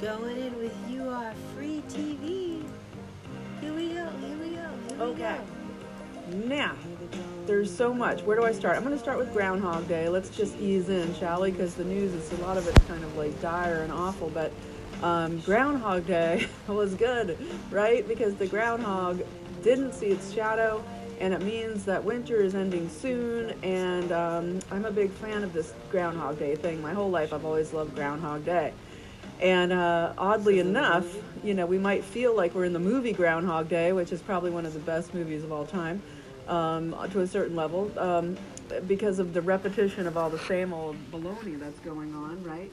Going in with you are free TV. Here we go. Here we go. Here we Okay. go. Now, there's so much. Where do I start? I'm going to start with Groundhog Day. Let's just ease in, shall we? Because the news is a lot of it's kind of like dire and awful. But um, Groundhog Day was good, right? Because the groundhog didn't see its shadow, and it means that winter is ending soon. And um, I'm a big fan of this Groundhog Day thing. My whole life, I've always loved Groundhog Day. And uh, oddly enough, you know, we might feel like we're in the movie Groundhog Day, which is probably one of the best movies of all time, um, to a certain level, um, because of the repetition of all the same old baloney that's going on, right?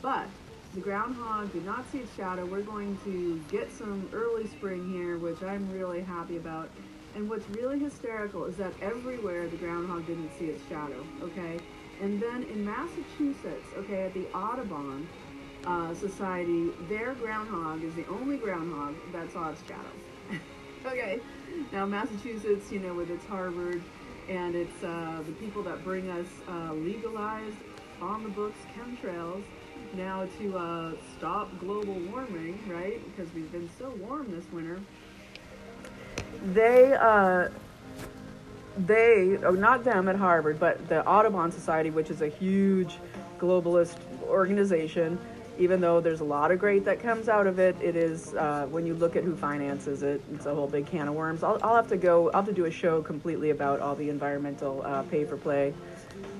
But the groundhog did not see its shadow. We're going to get some early spring here, which I'm really happy about. And what's really hysterical is that everywhere the groundhog didn't see its shadow, okay? And then in Massachusetts, okay, at the Audubon, uh, Society, their groundhog is the only groundhog that saw its shadow. okay, now Massachusetts, you know, with its Harvard and it's uh, the people that bring us uh, legalized on the books chemtrails now to uh, stop global warming, right? Because we've been so warm this winter. They, uh, they, oh, not them at Harvard, but the Audubon Society, which is a huge globalist organization, even though there's a lot of great that comes out of it, it is, uh, when you look at who finances it, it's a whole big can of worms. I'll, I'll have to go, I'll have to do a show completely about all the environmental uh, pay for play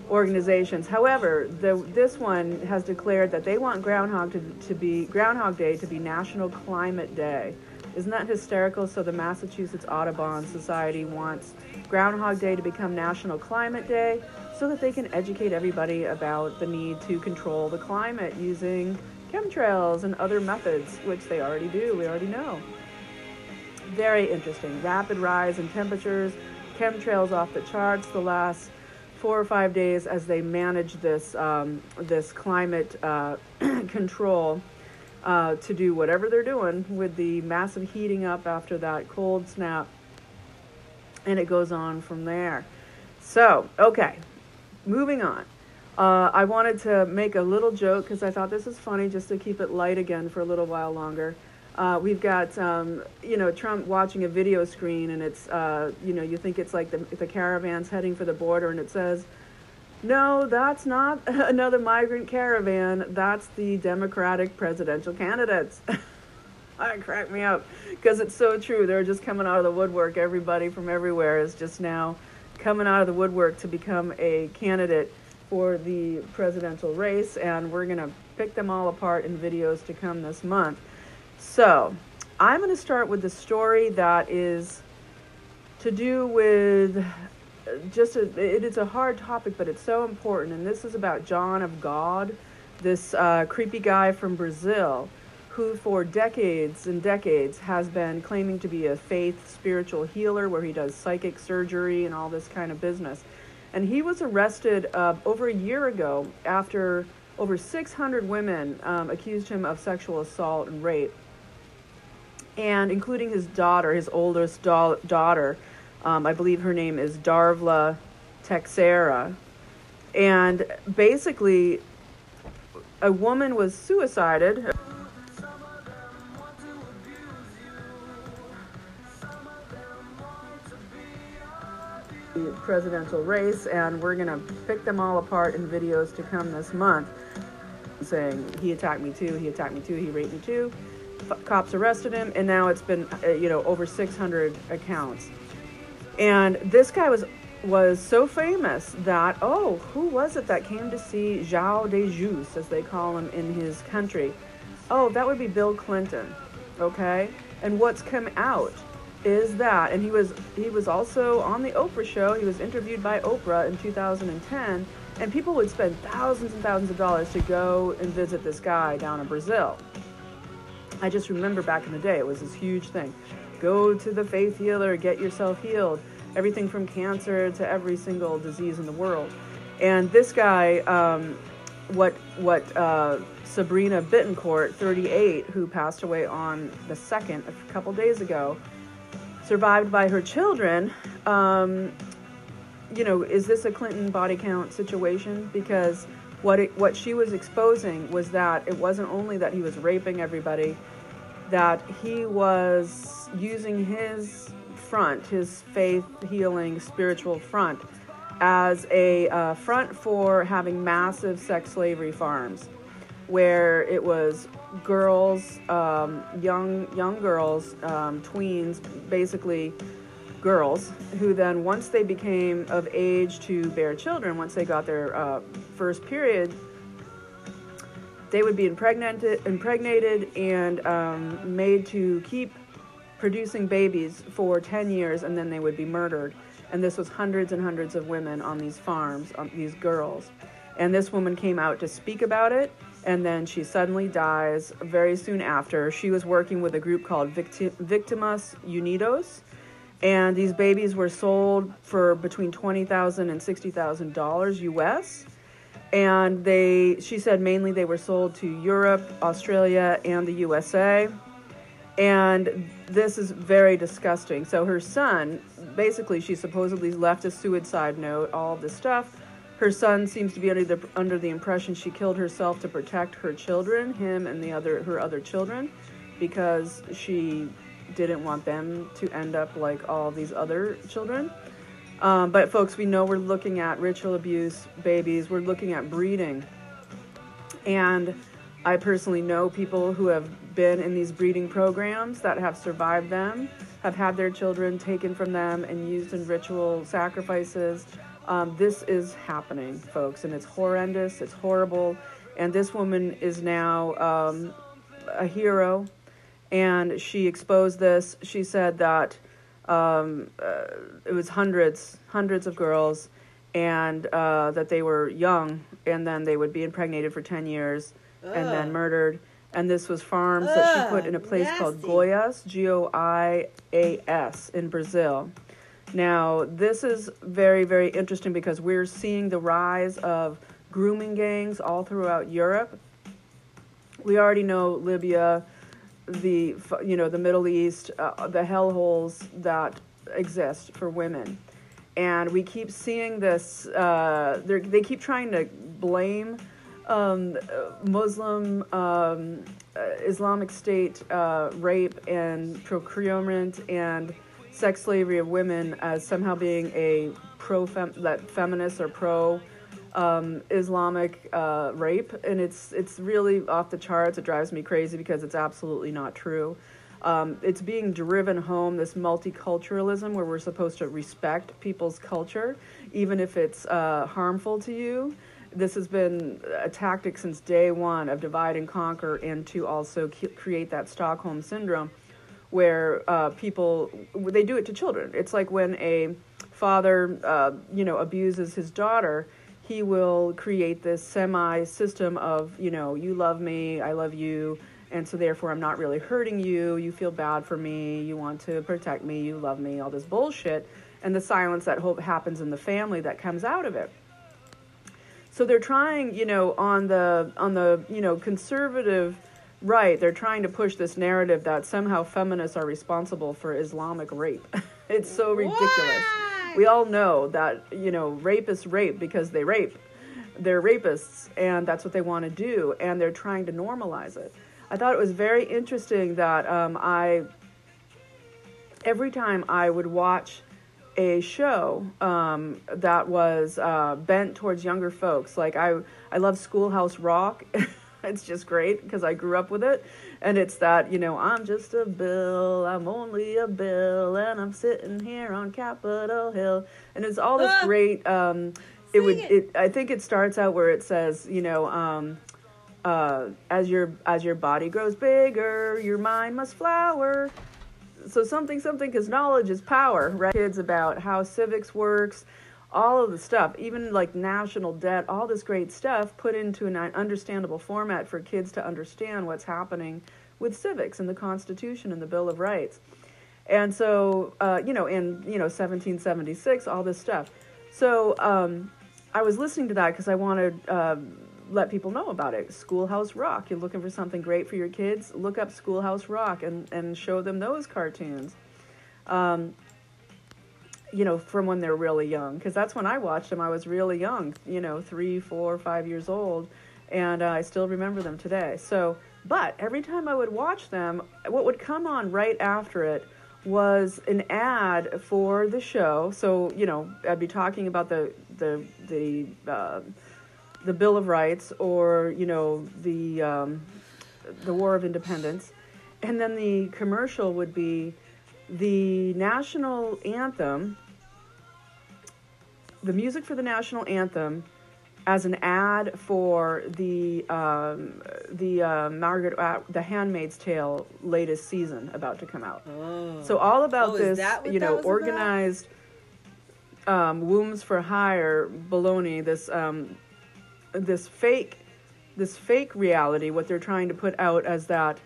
organizations. However, the, this one has declared that they want Groundhog to, to be, Groundhog Day to be National Climate Day. Isn't that hysterical? So the Massachusetts Audubon Society wants Groundhog Day to become National Climate Day so that they can educate everybody about the need to control the climate using chemtrails and other methods, which they already do, we already know. Very interesting. Rapid rise in temperatures, chemtrails off the charts the last four or five days as they manage this, um, this climate uh, control. Uh, to do whatever they're doing with the massive heating up after that cold snap. And it goes on from there. So, okay, moving on. Uh, I wanted to make a little joke because I thought this was funny just to keep it light again for a little while longer. Uh, we've got, um, you know, Trump watching a video screen, and it's, uh, you know, you think it's like the, the caravan's heading for the border, and it says, no, that's not another migrant caravan. That's the Democratic presidential candidates. that cracked me up because it's so true. They're just coming out of the woodwork. Everybody from everywhere is just now coming out of the woodwork to become a candidate for the presidential race, and we're going to pick them all apart in videos to come this month. So, I'm going to start with the story that is to do with just a, it is a hard topic, but it's so important. And this is about John of God, this uh, creepy guy from Brazil, who for decades and decades has been claiming to be a faith spiritual healer, where he does psychic surgery and all this kind of business. And he was arrested uh, over a year ago after over 600 women um, accused him of sexual assault and rape, and including his daughter, his oldest da- daughter. Um, I believe her name is Dalva Teixeira. And basically, a woman was suicided. Presidential race, and we're going to pick them all apart in videos to come this month. Saying he attacked me too, he attacked me too, he raped me too. F- cops arrested him, and now it's been, uh, you know, over 600 accounts. And this guy was was so famous that oh, who was it that came to see João de Jesus, as they call him in his country? Oh, that would be Bill Clinton. Okay, and what's come out is that, and he was he was also on the Oprah show. He was interviewed by Oprah in 2010, and people would spend thousands and thousands of dollars to go and visit this guy down in Brazil. I just remember back in the day, it was this huge thing. Go to the faith healer, get yourself healed. Everything from cancer to every single disease in the world. And this guy, um, what what uh, Sabrina Bittencourt, 38, who passed away on the second, a couple days ago, survived by her children. Um, you know, is this a Clinton body count situation? Because what it, what she was exposing was that it wasn't only that he was raping everybody, that he was using his front, his faith healing spiritual front, as a uh, front for having massive sex slavery farms, where it was girls, um, young young girls, um, tweens, basically girls, who then once they became of age to bear children, once they got their uh, first period, they would be impregnated, impregnated and um, made to keep producing babies for 10 years, and then they would be murdered. And this was hundreds and hundreds of women on these farms, on these girls. And this woman came out to speak about it, and then she suddenly dies very soon after. She was working with a group called Victim- Victimas Unidos, and these babies were sold for between $20,000 and $60,000 US. And they, she said mainly they were sold to Europe, Australia, and the USA. And this is very disgusting. So her son, basically, she supposedly left a suicide note, all this stuff. Her son seems to be under the under the impression she killed herself to protect her children, him and the other her other children, because she didn't want them to end up like all these other children. Um, but folks, we know we're looking at ritual abuse babies. We're looking at breeding, and I personally know people who have been in these breeding programs that have survived them, have had their children taken from them and used in ritual sacrifices. Um, this is happening, folks, and it's horrendous. It's horrible. And this woman is now um, a hero, and she exposed this. She said that um, uh, it was hundreds, hundreds of girls, and uh, that they were young, and then they would be impregnated for 10 years and then murdered. And this was farms that she put in a place called. Goiás, G O I A S, in Brazil. Now, this is very, very interesting because we're seeing the rise of grooming gangs all throughout Europe. We already know Libya, the you know the Middle East, uh, the hellholes that exist for women, and we keep seeing this. Uh, they're- keep trying to blame um, Muslim um, uh, Islamic State uh, rape and procurement and sex slavery of women as somehow being a pro that feminists are pro um, Islamic uh, rape, and it's it's really off the charts. It drives me crazy because it's absolutely not true. Um, it's being driven home this multiculturalism where we're supposed to respect people's culture, even if it's uh, harmful to you. This has been a tactic since day one of divide and conquer, and to also create that Stockholm syndrome, where uh, people they do it to children. It's like when a father, uh, you know, abuses his daughter, he will create this semi system of, you know, you love me, I love you, and so therefore I'm not really hurting you. You feel bad for me, you want to protect me, you love me, all this bullshit, and the silence that happens in the family that comes out of it. So they're trying, you know, on the on the you know conservative right, they're trying to push this narrative that somehow feminists are responsible for Islamic rape. it's so ridiculous. Why? We all know that you know rapists rape because they rape. They're rapists, and that's what they want to do, and they're trying to normalize it. I thought it was very interesting that um, I every time I would watch a show um, that was uh, bent towards younger folks. Like I, I love Schoolhouse Rock. it's just great because I grew up with it, and it's that you know I'm just a bill, I'm only a bill, and I'm sitting here on Capitol Hill, and it's all this Ah. great. Um, it would. It. It, I think it starts out where it says, you know. Um, uh, as your as your body grows bigger, your mind must flower so something something because knowledge is power right kids about how civics works all of the stuff even like national debt all this great stuff put into an understandable format for kids to understand what's happening with civics and the constitution and the bill of rights and so uh, you know in you know 1776 all this stuff so um, i was listening to that because i wanted uh, let people know about it. Schoolhouse Rock. You're looking for something great for your kids? Look up Schoolhouse Rock and, and show them those cartoons. Um, you know, from when they're really young, because that's when I watched them. I was really young, you know, three, four, five years old, and uh, I still remember them today. So, but every time I would watch them, what would come on right after it was an ad for the show. So, you know, I'd be talking about the the the uh, the Bill of Rights or you know the um, the War of Independence, and then the commercial would be the national anthem, the music for the national anthem, as an ad for the um, the uh, Margaret uh, the Handmaid's Tale latest season about to come out. Oh. So all about Oh, this, you know, organized um, wombs for hire baloney. This um, this fake this fake reality. What they're trying to put out as that,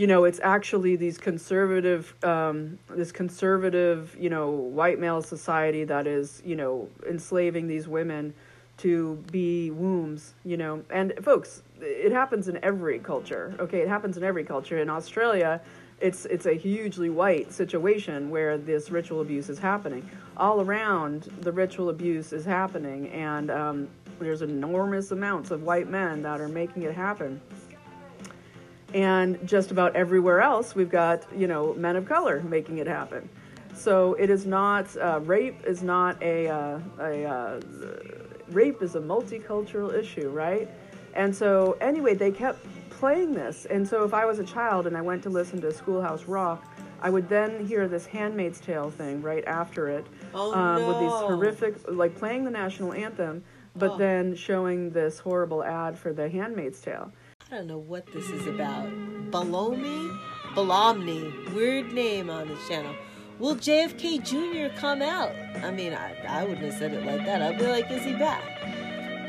you know, it's actually these conservative um, this conservative you know white male society that is you know enslaving these women to be wombs, you know. And folks, it happens in every culture. Okay, it happens in every culture. In Australia, it's it's a hugely white situation where this ritual abuse is happening. All around, the ritual abuse is happening, and um, there's enormous amounts of white men that are making it happen. And just about everywhere else, we've got you know men of color making it happen. So it is not uh, rape is not a uh, a uh, rape is a multicultural issue, right? And so anyway, they kept playing this. And so if I was a child and I went to listen to Schoolhouse Rock, I would then hear this Handmaid's Tale thing right after it, Oh, um, with these horrific, like playing the national anthem, but Oh. then showing this horrible ad for the Handmaid's Tale. I don't know what this is about. Balomi? Balomni. Weird name on this channel. Will JFK Jr. come out? I mean, I, I wouldn't have said it like that. I'd be like, is he back?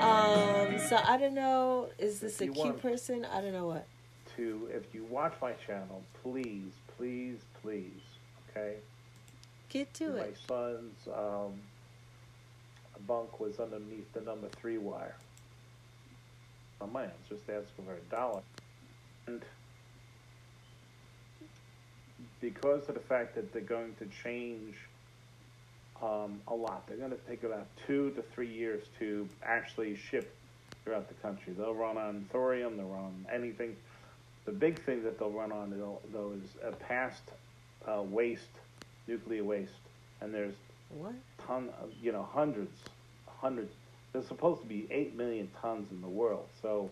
Um, so I don't know. Is this a You cute person? I don't know what. to if you watch my channel, please, please, please, okay. Get to My it. My son's um, bunk was underneath the number three wire. On mine, I was just asking for a dollar, and because of the fact that they're going to change um, a lot, they're going to take about two to three years to actually ship throughout the country. They'll run on thorium, they'll run on anything. The big thing that they'll run on though, though is a past uh, waste, nuclear waste, and there's What? ton, of, you know, hundreds, hundreds. There's supposed to be eight million tons in the world, so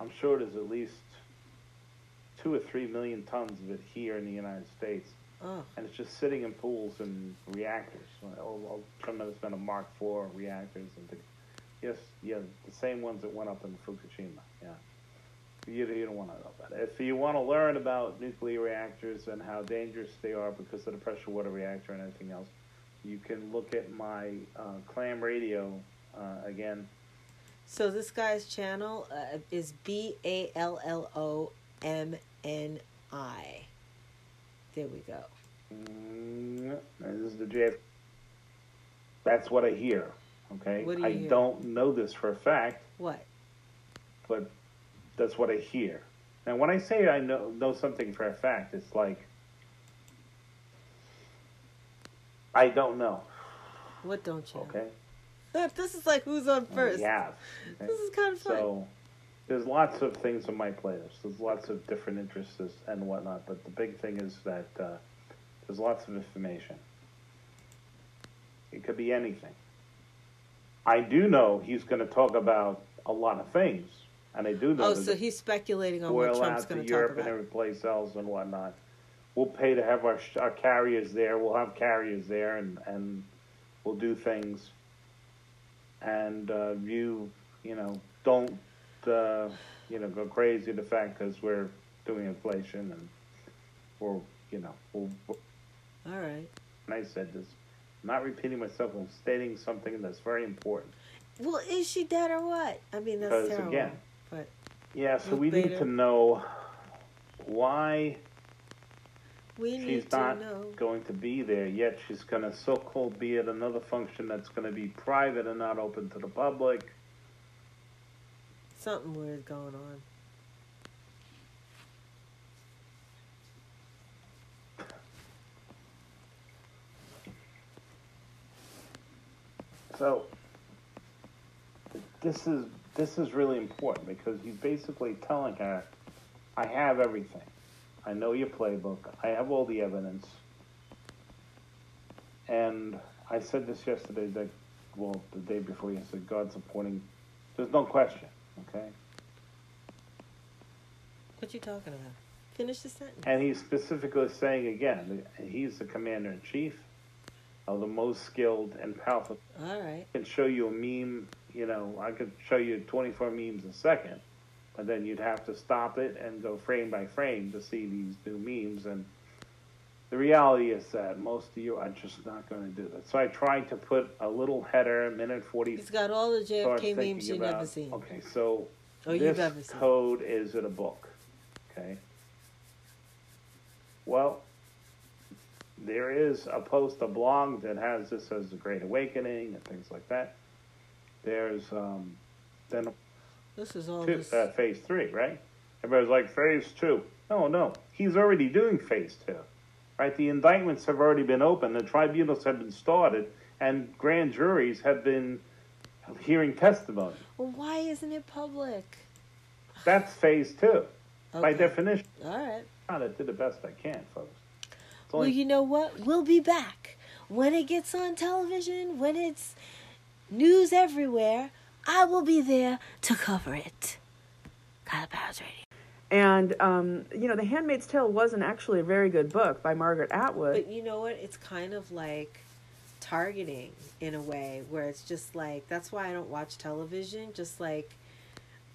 I'm sure there's at least two or three million tons of it here in the United States, Oh, and it's just sitting in pools and reactors. A, a tremendous amount of Mark IV reactors and the, yes, yeah, the same ones that went up in Fukushima. Yeah. You, you don't want to know about it. If you want to learn about nuclear reactors and how dangerous they are because of the pressure water reactor and everything else, you can look at my uh, clam radio uh, again. so this guy's channel uh, is B A L L O M N I. There we go. Mm, this is the JF. That's what I hear. Okay, What do you I hear? don't know this for a fact, What? but that's what I hear. Now, when I say I know know something for a fact, it's like I don't know. What don't you? Okay, know? This is like who's on first. Yeah. This is kind of fun. So there's lots of things on my playlist. There's lots of different interests and whatnot, but the big thing is that uh, there's lots of information. It could be anything. I do know he's going to talk about a lot of things, and I do know oh, so he's speculating on what Trump's going to to talk Europe about. and every place else and whatnot. We'll pay to have our, our carriers there. We'll have carriers there, and and we'll do things. And uh, you, you know, don't, uh, you know, go crazy the fact because we're doing inflation and we're, you know, we'll, All right. and I said this, I'm not repeating myself. I'm stating something that's very important. Well, is she dead or what? I mean, that's Because, terrible. again, but Yeah, so we need to know why we need she's to not going to be there yet. She's going to so-called be at another function that's going to be private and not open to the public. Something weird going on. So this is this is really important because he's basically telling her, "I have everything. I know your playbook. I have all the evidence." And I said this yesterday. That well, the day before yesterday, God's supporting. There's no question. Okay. What you talking about? Finish the sentence. And he's specifically saying again, he's the commander in chief of the most skilled and powerful. All right. I can show you a meme, you know, I could show you 24 memes a second, but then you'd have to stop it and go frame by frame to see these new memes. And the reality is that most of you are just not going to do that. So I tried to put a little header, minute 40. He's got all the JFK memes you've about- never seen. Okay, so Oh, you've this seen. code is in a book. Okay. Well, there is a post, a blog that has this as the Great Awakening and things like that. There's um, then This is all two, this. uh, phase three, right? Everybody's like phase two. No, no, he's already doing phase two, right? The indictments have already been opened, the tribunals have been started, and grand juries have been hearing testimony. Well, why isn't it public? That's phase two, by definition. All right. I did the best I can, folks. It's Well, you know what? We'll be back when it gets on television, when it's news everywhere. I will be there to cover it. Kaila Powerz Radio. And um, you know, The Handmaid's Tale wasn't actually a very good book by Margaret Atwood. But you know what? It's kind of like targeting in a way where it's just like that's why I don't watch television. Just like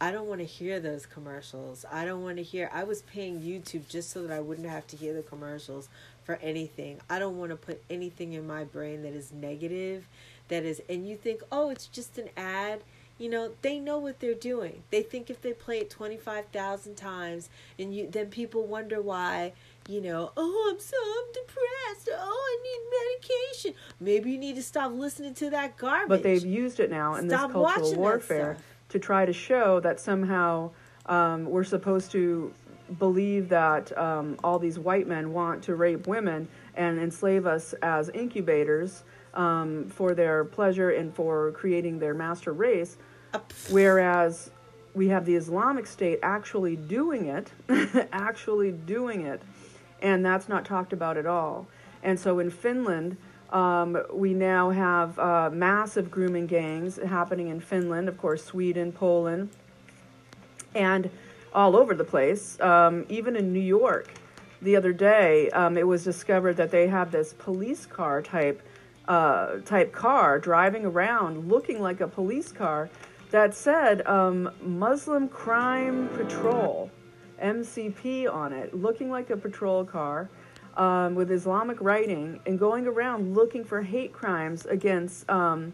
I don't want to hear those commercials. I don't want to hear. I was paying YouTube just so that I wouldn't have to hear the commercials for anything. I don't want to put anything in my brain that is negative. That is, and you think, oh, it's just an ad. You know, they know what they're doing. They think if they play it 25,000 times and you then people wonder why, you know, oh, I'm so I'm depressed. Oh, I need medication. Maybe you need to stop listening to that garbage. but they've used it now in this cultural warfare to try to show that somehow um, we're supposed to believe that um, all these white men want to rape women and enslave us as incubators um, for their pleasure and for creating their master race, whereas we have the Islamic State actually doing it, actually doing it, and that's not talked about at all. And so in Finland, um, we now have uh, massive grooming gangs happening in Finland, of course, Sweden, Poland, and all over the place. Um, even in New York, the other day, um, it was discovered that they have this police car type uh, type car driving around, looking like a police car, that said um, Muslim Crime Patrol, MCP on it, looking like a patrol car. Um, with Islamic writing and going around looking for hate crimes against um,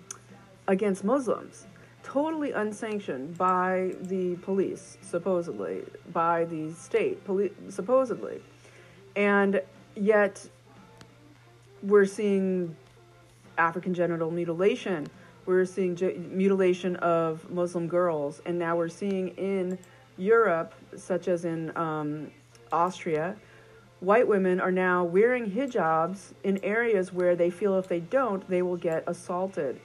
against Muslims, totally unsanctioned by the police, supposedly by the state, poli- supposedly, and yet we're seeing African genital mutilation. We're seeing ge- mutilation of Muslim girls, and now we're seeing in Europe, such as in um, Austria, white women are now wearing hijabs in areas where they feel if they don't, they will get assaulted.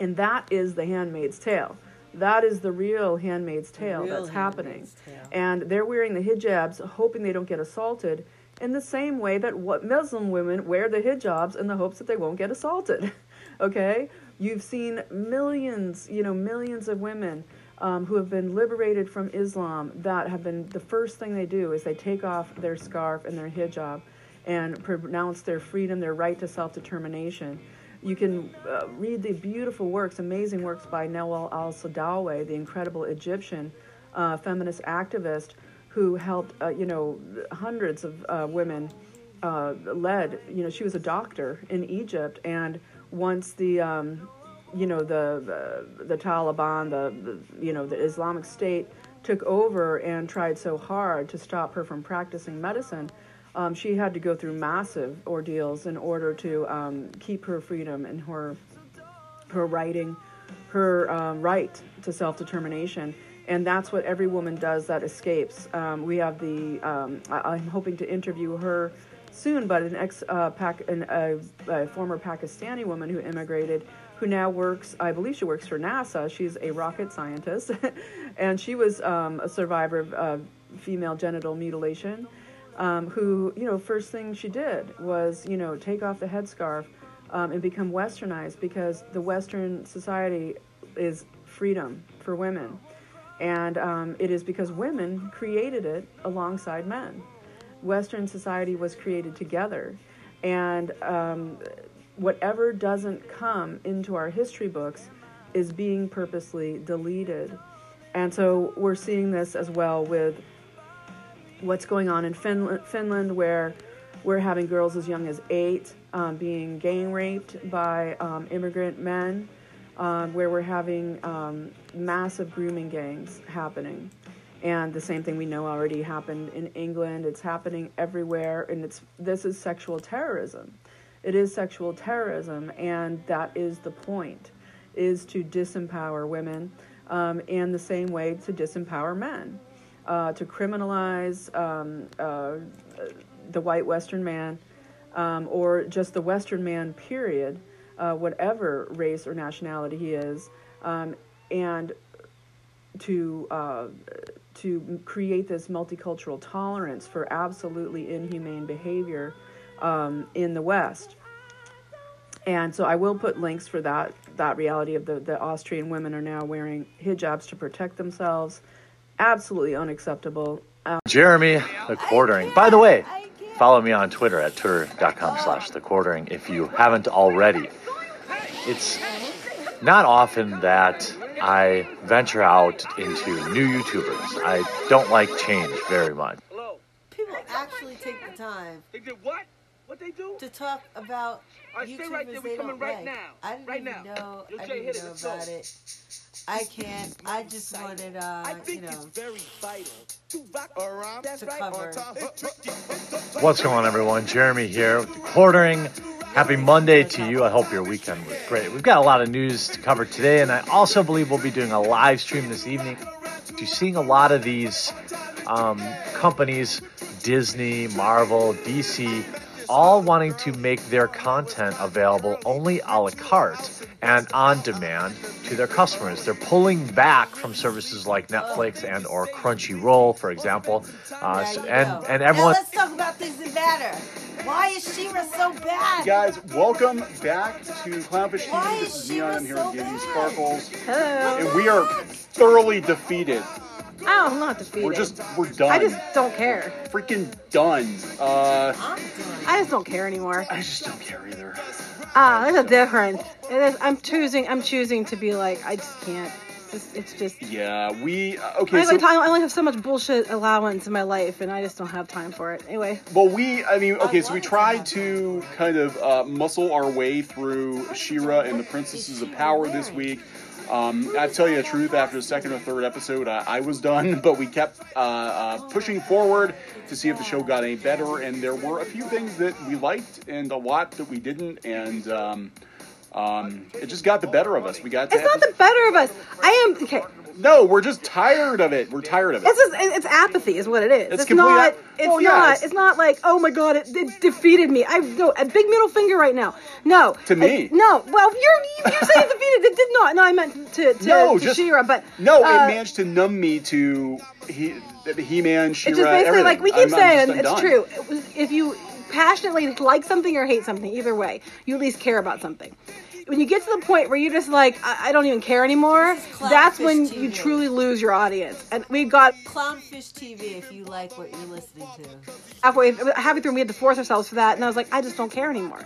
And that is the handmaid's tale. That is the real handmaid's tale real that's happening. Tale. And they're wearing the hijabs, hoping they don't get assaulted, in the same way that what Muslim women wear the hijabs in the hopes that they won't get assaulted. okay? You've seen millions, you know, millions of women um, who have been liberated from Islam that have been the first thing they do is they take off their scarf and their hijab and pronounce their freedom, their right to self determination. You can uh, read the beautiful works, amazing works by Nawal al Sadawi, the incredible Egyptian uh, feminist activist who helped, uh, you know, hundreds of uh, women uh, led. You know, she was a doctor in Egypt, and once the, um, you know, the the, Taliban, the, the you know the Islamic State took over and tried so hard to stop her from practicing medicine. Um, she had to go through massive ordeals in order to um, keep her freedom and her her writing, her um, right to self determination. And that's what every woman does that escapes. Um, we have the, um, I, I'm hoping to interview her soon, but an ex, uh, Pac, an, a, a former Pakistani woman who immigrated who now works, I believe she works for NASA. She's a rocket scientist, and she was um, a survivor of uh, female genital mutilation. Um, who, you know, first thing she did was, you know, take off the headscarf um, and become westernized because the Western society is freedom for women. And um, it is because women created it alongside men. Western society was created together. And um, whatever doesn't come into our history books is being purposely deleted. And so we're seeing this as well with what's going on in Finland, Finland where we're having girls as young as eight um, being gang raped by um, immigrant men, um, where we're having um, massive grooming gangs happening. And the same thing we know already happened in England. It's happening everywhere, and it's this is sexual terrorism. It is sexual terrorism, and that is the point: is to disempower women, um, and the same way to disempower men, uh, to criminalize um, uh, the white Western man, um, or just the Western man. Period, uh, whatever race or nationality he is, um, and to uh, to create this multicultural tolerance for absolutely inhumane behavior um, in the West. And so I will put links for that that reality of the, the Austrian women are now wearing hijabs to protect themselves. Absolutely unacceptable. Um, Jeremy, the quartering. By the way, follow me on Twitter at twitter.com slash the quartering if you haven't already. It's not often that I venture out into new YouTubers. I don't like change very much. People actually take the time They did what? What they do? to talk about All right, stay YouTubers right there. We're coming don't right like. now. I didn't Right even now. know. Yo, I Jay, didn't hit it. know about it. I can't. I just wanted, uh, I you think know, it's very vital to rock around. That's to right. cover. On top. What's going on, everyone? Jeremy here with the quartering. Happy Monday to you. I hope your weekend was great. We've got a lot of news to cover today, and I also believe we'll be doing a live stream this evening. You're seeing a lot of these um, companies, Disney, Marvel, DC, all wanting to make their content available only a la carte and on demand to their customers. They're pulling back from services like Netflix and or Crunchyroll, for example. Uh, There so- you and go. and Now everyone let's talk about things that matter. Why is She-Ra so bad? Guys, welcome back to Clownfish Why TV. is This is she Neon. I'm here so with Giddy? Sparkles. Hello. And we are thoroughly defeated. Oh, I'm not defeated. We're just, we're done. I just don't care. freaking done. Uh. I just don't care anymore. I just don't care either. Ah, there's a difference. It is, I'm choosing. I'm choosing to be like. I just can't. It's just. It's just Yeah, we, uh, I, okay, like I only have so much bullshit allowance in my life, and I just don't have time for it. Anyway, well, we, I mean, okay, so we tried to kind of uh, muscle our way through She-Ra and the Princesses of Power this week. Um, I tell you the truth, after the second or third episode, I, I was done, but we kept uh, uh, pushing forward to see if the show got any better, and there were a few things that we liked and a lot that we didn't, and um, um, it just got the better of us. We got to it's not the better of us. I am okay. No, we're just tired of it. We're tired of it. It's just it's apathy is what it is. It's It's, not. ap- It's Well, yeah, not. it's- It's, not like oh my god, it, it defeated me. I no a big middle finger right now. No. To me. I- no. Well, you're you, you say it defeated. It did not. No, I meant to to, No, to just- She-Ra, but No, uh, it managed to numb me to he, He-Man, She-Ra, It's just basically everything. like we keep I'm- saying, I'm it's true. If you passionately like something or hate something, either way, you at least care about something. When you get to the point where you're just like, I, I don't even care anymore, This is clownfish that's when you truly lose your audience. And we've got Clownfish TV if you like what you're listening to. halfway, halfway through, we had to force ourselves for that, and I was like, I just don't care anymore.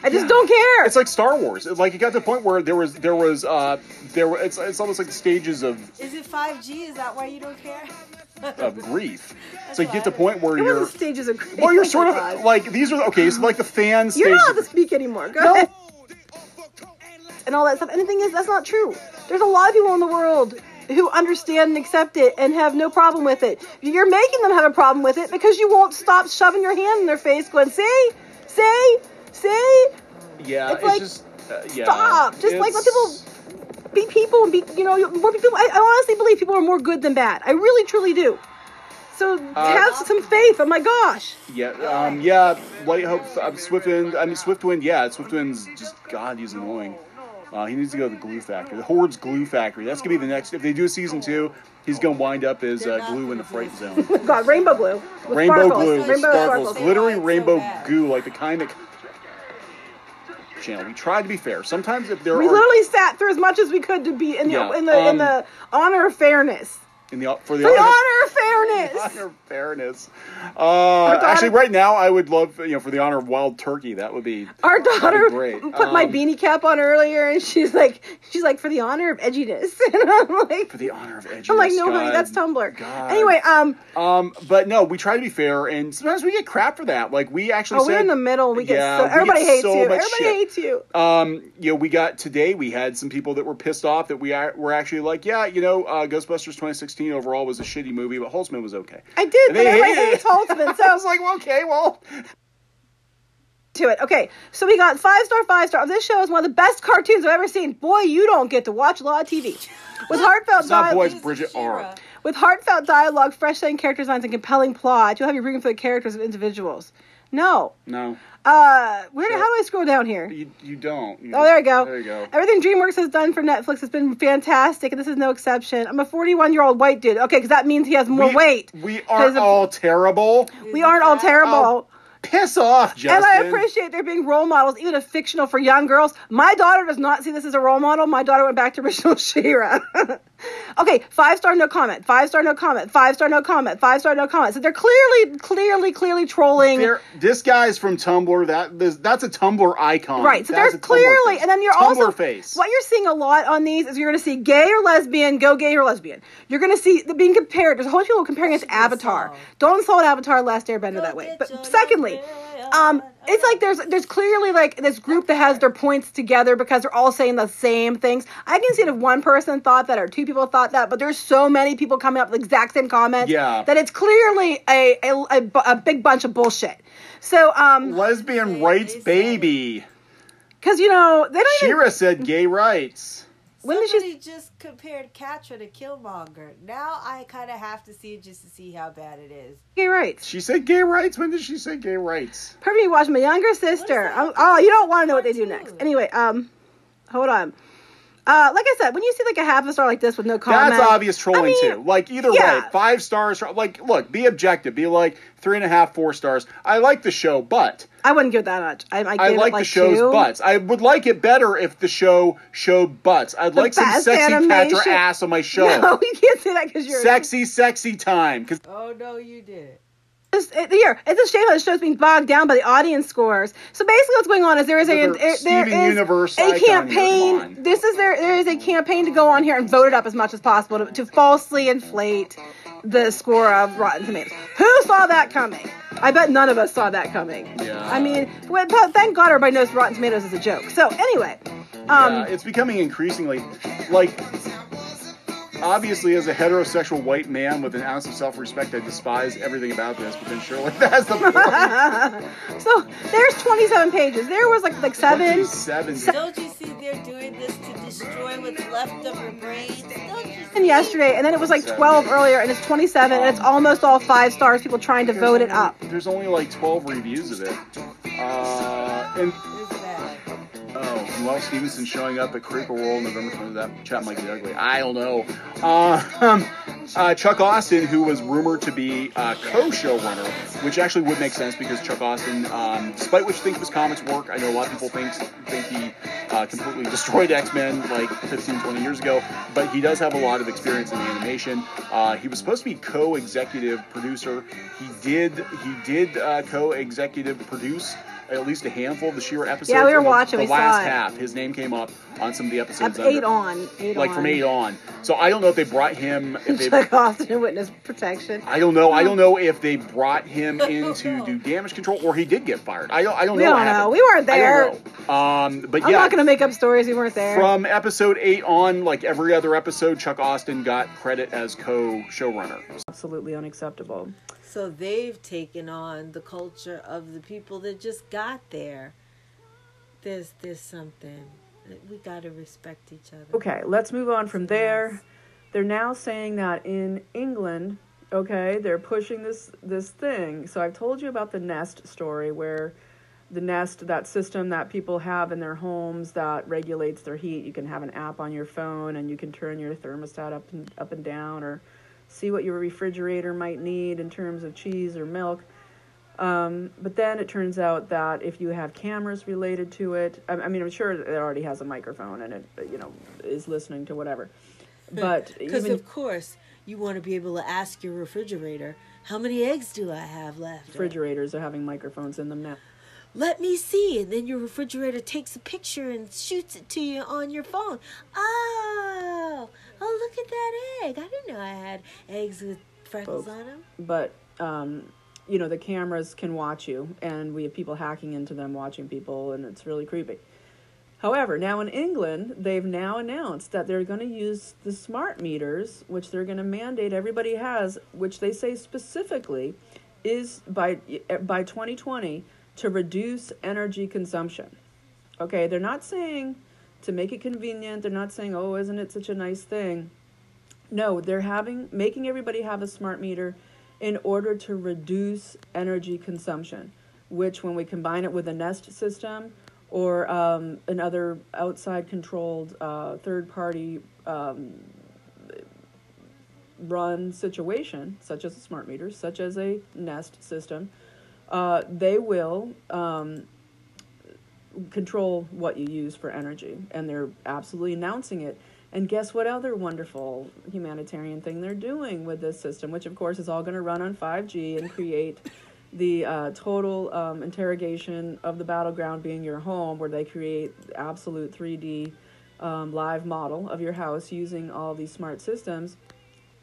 I just don't care. It's like Star Wars. It- Like it got to the point where there was there was uh there were it's it's almost like stages of Is it 5G? Is that why you don't care? of grief. So you get to the point where it you're the stages of grief. well you're sort of like these are okay. So like the fans You're stage. not allowed to speak anymore. Go No. ahead. And all that stuff. And the thing is, that's not true. There's a lot of people in the world who understand and accept it and have no problem with it. You're making them have a problem with it because you won't stop shoving your hand in their face going, see, see, see, yeah, it's it's, like, just uh, yeah. stop. Just like let people be people and be, you know, more people. I, I honestly believe people are more good than bad. I really, truly do. So Uh, have some faith. Oh my gosh. Yeah, um, yeah. Light Hope, um, Swiftwind. I mean, Swiftwind. Yeah, Swiftwind's just God. He's annoying. Uh, he needs to go to the glue factory, the Horde's glue factory. That's gonna be the next. If they do a season two, he's gonna wind up as uh, glue in the fright zone. God, rainbow glue. Rainbow sparkles. glue, with Rainbow sparkles, sparkles. glittery They are so rainbow goo, like the kind that. Channel. We tried to be fair. Sometimes if there are We are literally sat through as much as we could to be in the Yeah, in the in um, the honor of fairness. In the for the, For the honor- honor of fairness. honor of fairness. Uh, daughter- actually, right now, I would love you know for the honor of wild turkey. That would be Our daughter great. put my Um, beanie cap on earlier, and she's like, she's like, for the honor of edginess, and I'm like, for the honor of edginess. I'm like, no, honey, that's Tumblr. God. Anyway, um, Um, but no, we try to be fair, and sometimes we get crap for that. Like we actually oh, said, we're in the middle. We get Yeah, so, everybody get hates so you. Everybody shit. hates you. Um, you know, we got today. We had some people that were pissed off that we are, were actually like, yeah, you know, uh, Ghostbusters 2016 overall was a shitty movie, but Holtzman was okay. I did, And but they everybody hated hates it. Holtzman, I was like, well, okay, well, to it. Okay, so we got five star, five star. This show is one of the best cartoons I've ever seen. Boy, you don't get to watch a lot of TV. With heartfelt it's not dialogue, boys, Bridget She-Ra. R. with heartfelt dialogue, fresh setting character designs, and compelling plot, you'll have you rooting for the characters of individuals. No. No, Uh, where? How do I scroll down here? you, you don't. You- Oh, there you go. There you go. Everything DreamWorks has done for Netflix has been fantastic, and this is no exception. I'm a 41 year old white dude. Okay, because that means he has more we, weight. We aren't of- all terrible. We aren't all terrible. Oh, Piss off, Justin. And I appreciate there being role models, even if fictional, for young girls. My daughter does not see this as a role model. My daughter went back to original She-Ra. okay, five star, no comment. Five star, no comment. Five star, no comment. Five star, no comment. So they're clearly, clearly, clearly trolling. There- this guy's from Tumblr. That this, that's a Tumblr icon. Right, so That's there's a clearly, face. and then you're Tumblr also face. what you're seeing a lot on these is you're going to see gay or lesbian, go gay or lesbian. You're going to see the being compared. There's a whole bunch of people comparing it to That's a good Avatar. Don't insult Avatar, Last Airbender Go that way. But secondly, lesbian. Um, it's like there's there's clearly like this group that has their points together because they're all saying the same things. I can see if one person thought that or two people thought that, but there's so many people coming up with the exact same comments Yeah. that it's clearly a a, a a big bunch of bullshit. So um, Lesbian rights, baby. because you know they don't even. She-Ra said gay rights. When did she- just compared Catra to Killmonger. Now I kind of have to see it just to see how bad it is. Gay rights. She said gay rights. When did she say gay rights? Perfect watch my younger sister. Oh, oh, you don't want to know what they do next. Anyway, um, hold on. Uh, like I said, when you see like a half a star like this with no comment, That's obvious trolling I mean, too. Like either yeah. way, five stars. Like, look, be objective. Be like three and a half, four stars. I like the show, but I wouldn't give it that much. I, I, I like it like the show's two. butts. I would like it better if the show showed butts. I'd The like some sexy animation- Catra ass on my show. No, you can't say that because you're Sexy, sexy time. Because Oh no, you did. It's, it, here, it's a shame that the show's being bogged down by the audience scores. So basically, what's going on is there is a there, her there Steven is a icon here, come campaign. This is there there is a campaign to go on here and vote it up as much as possible to, to falsely inflate the score of Rotten Tomatoes. Who saw that coming? I bet none of us saw that coming. Yeah. I mean, but thank God everybody knows Rotten Tomatoes is a joke. So anyway, um, yeah, it's becoming increasingly like. Obviously, as a heterosexual white man with an ounce of self-respect, I despise everything about this. But then, surely that's the point. so there's 27 pages. There was like like seven. Seven. Don't you see they're doing this to destroy what's left of her brains? And yesterday, and then it was like 12 earlier, and it's 27, and it's almost all five stars. People trying to vote it up. There's only like 12 reviews of it. Uh, and It's bad. Oh, Stevenson showing up at Critical Role November 20th. That chat might be ugly. I don't know. Uh, um, uh, Chuck Austen, who was rumored to be uh, co-showrunner, which actually would make sense because Chuck Austen, um, despite what you think of his comics work, I know a lot of people think think he uh, completely destroyed X-Men like 15, 20 years ago, but he does have a lot of experience in animation. Uh, he was supposed to be co-executive producer. He did he did uh, co-executive produce at least a handful of the She-Ra episodes. Yeah, we were and the- watching, The we saw last it. half, his name came up on some of the episodes. Up under- eight on. Eight like on. from eight on. So I don't know if they brought him. If they, Chuck Austen in witness protection. I don't know. I don't know if they brought him in to do damage control or he did get fired. I don't. I don't We know. don't know. We weren't I there. don't know. Um, but I'm yeah, not going to make up stories. We weren't there. from episode eight on, like every other episode, Chuck Austen got credit as co-showrunner. Absolutely unacceptable. So they've taken on the culture of the people that just got there. There's there's something. We gotta respect each other. Okay, let's move on from there. They're now saying that in England, okay, they're pushing this this thing. So I've told you about the Nest story where the Nest, that system that people have in their homes that regulates their heat. You can have an app on your phone, and you can turn your thermostat up and up and down, or see what your refrigerator might need in terms of cheese or milk. Um, but then it turns out that if you have cameras related to it, I, I mean, I'm sure it already has a microphone and it, you know, is listening to whatever. But Because of course you want to be able to ask your refrigerator, how many eggs do I have left? refrigerators are having microphones in them now. Let me see. And then your refrigerator takes a picture and shoots it to you on your phone. Oh, oh, look at that egg. I didn't know I had eggs with freckles Folks. on them. But um, you know, the cameras can watch you, and we have people hacking into them, watching people, and it's really creepy. However, now in England, they've now announced that they're going to use the smart meters, which they're going to mandate everybody has, which they say specifically is by by 2020 to reduce energy consumption. Okay, they're not saying to make it convenient. They're not saying, "Oh, isn't it such a nice thing?" No, they're having making everybody have a smart meter in order to reduce energy consumption, which when we combine it with a Nest system or um, another outside controlled uh, third party um, run situation, such as a smart meter, such as a Nest system, uh, they will um, control what you use for energy. And they're absolutely announcing it. And guess what other wonderful humanitarian thing they're doing with this system, which of course is all going to run on 5G and create the uh, total um, interrogation of the battleground being your home, where they create absolute 3D um, live model of your house using all these smart systems,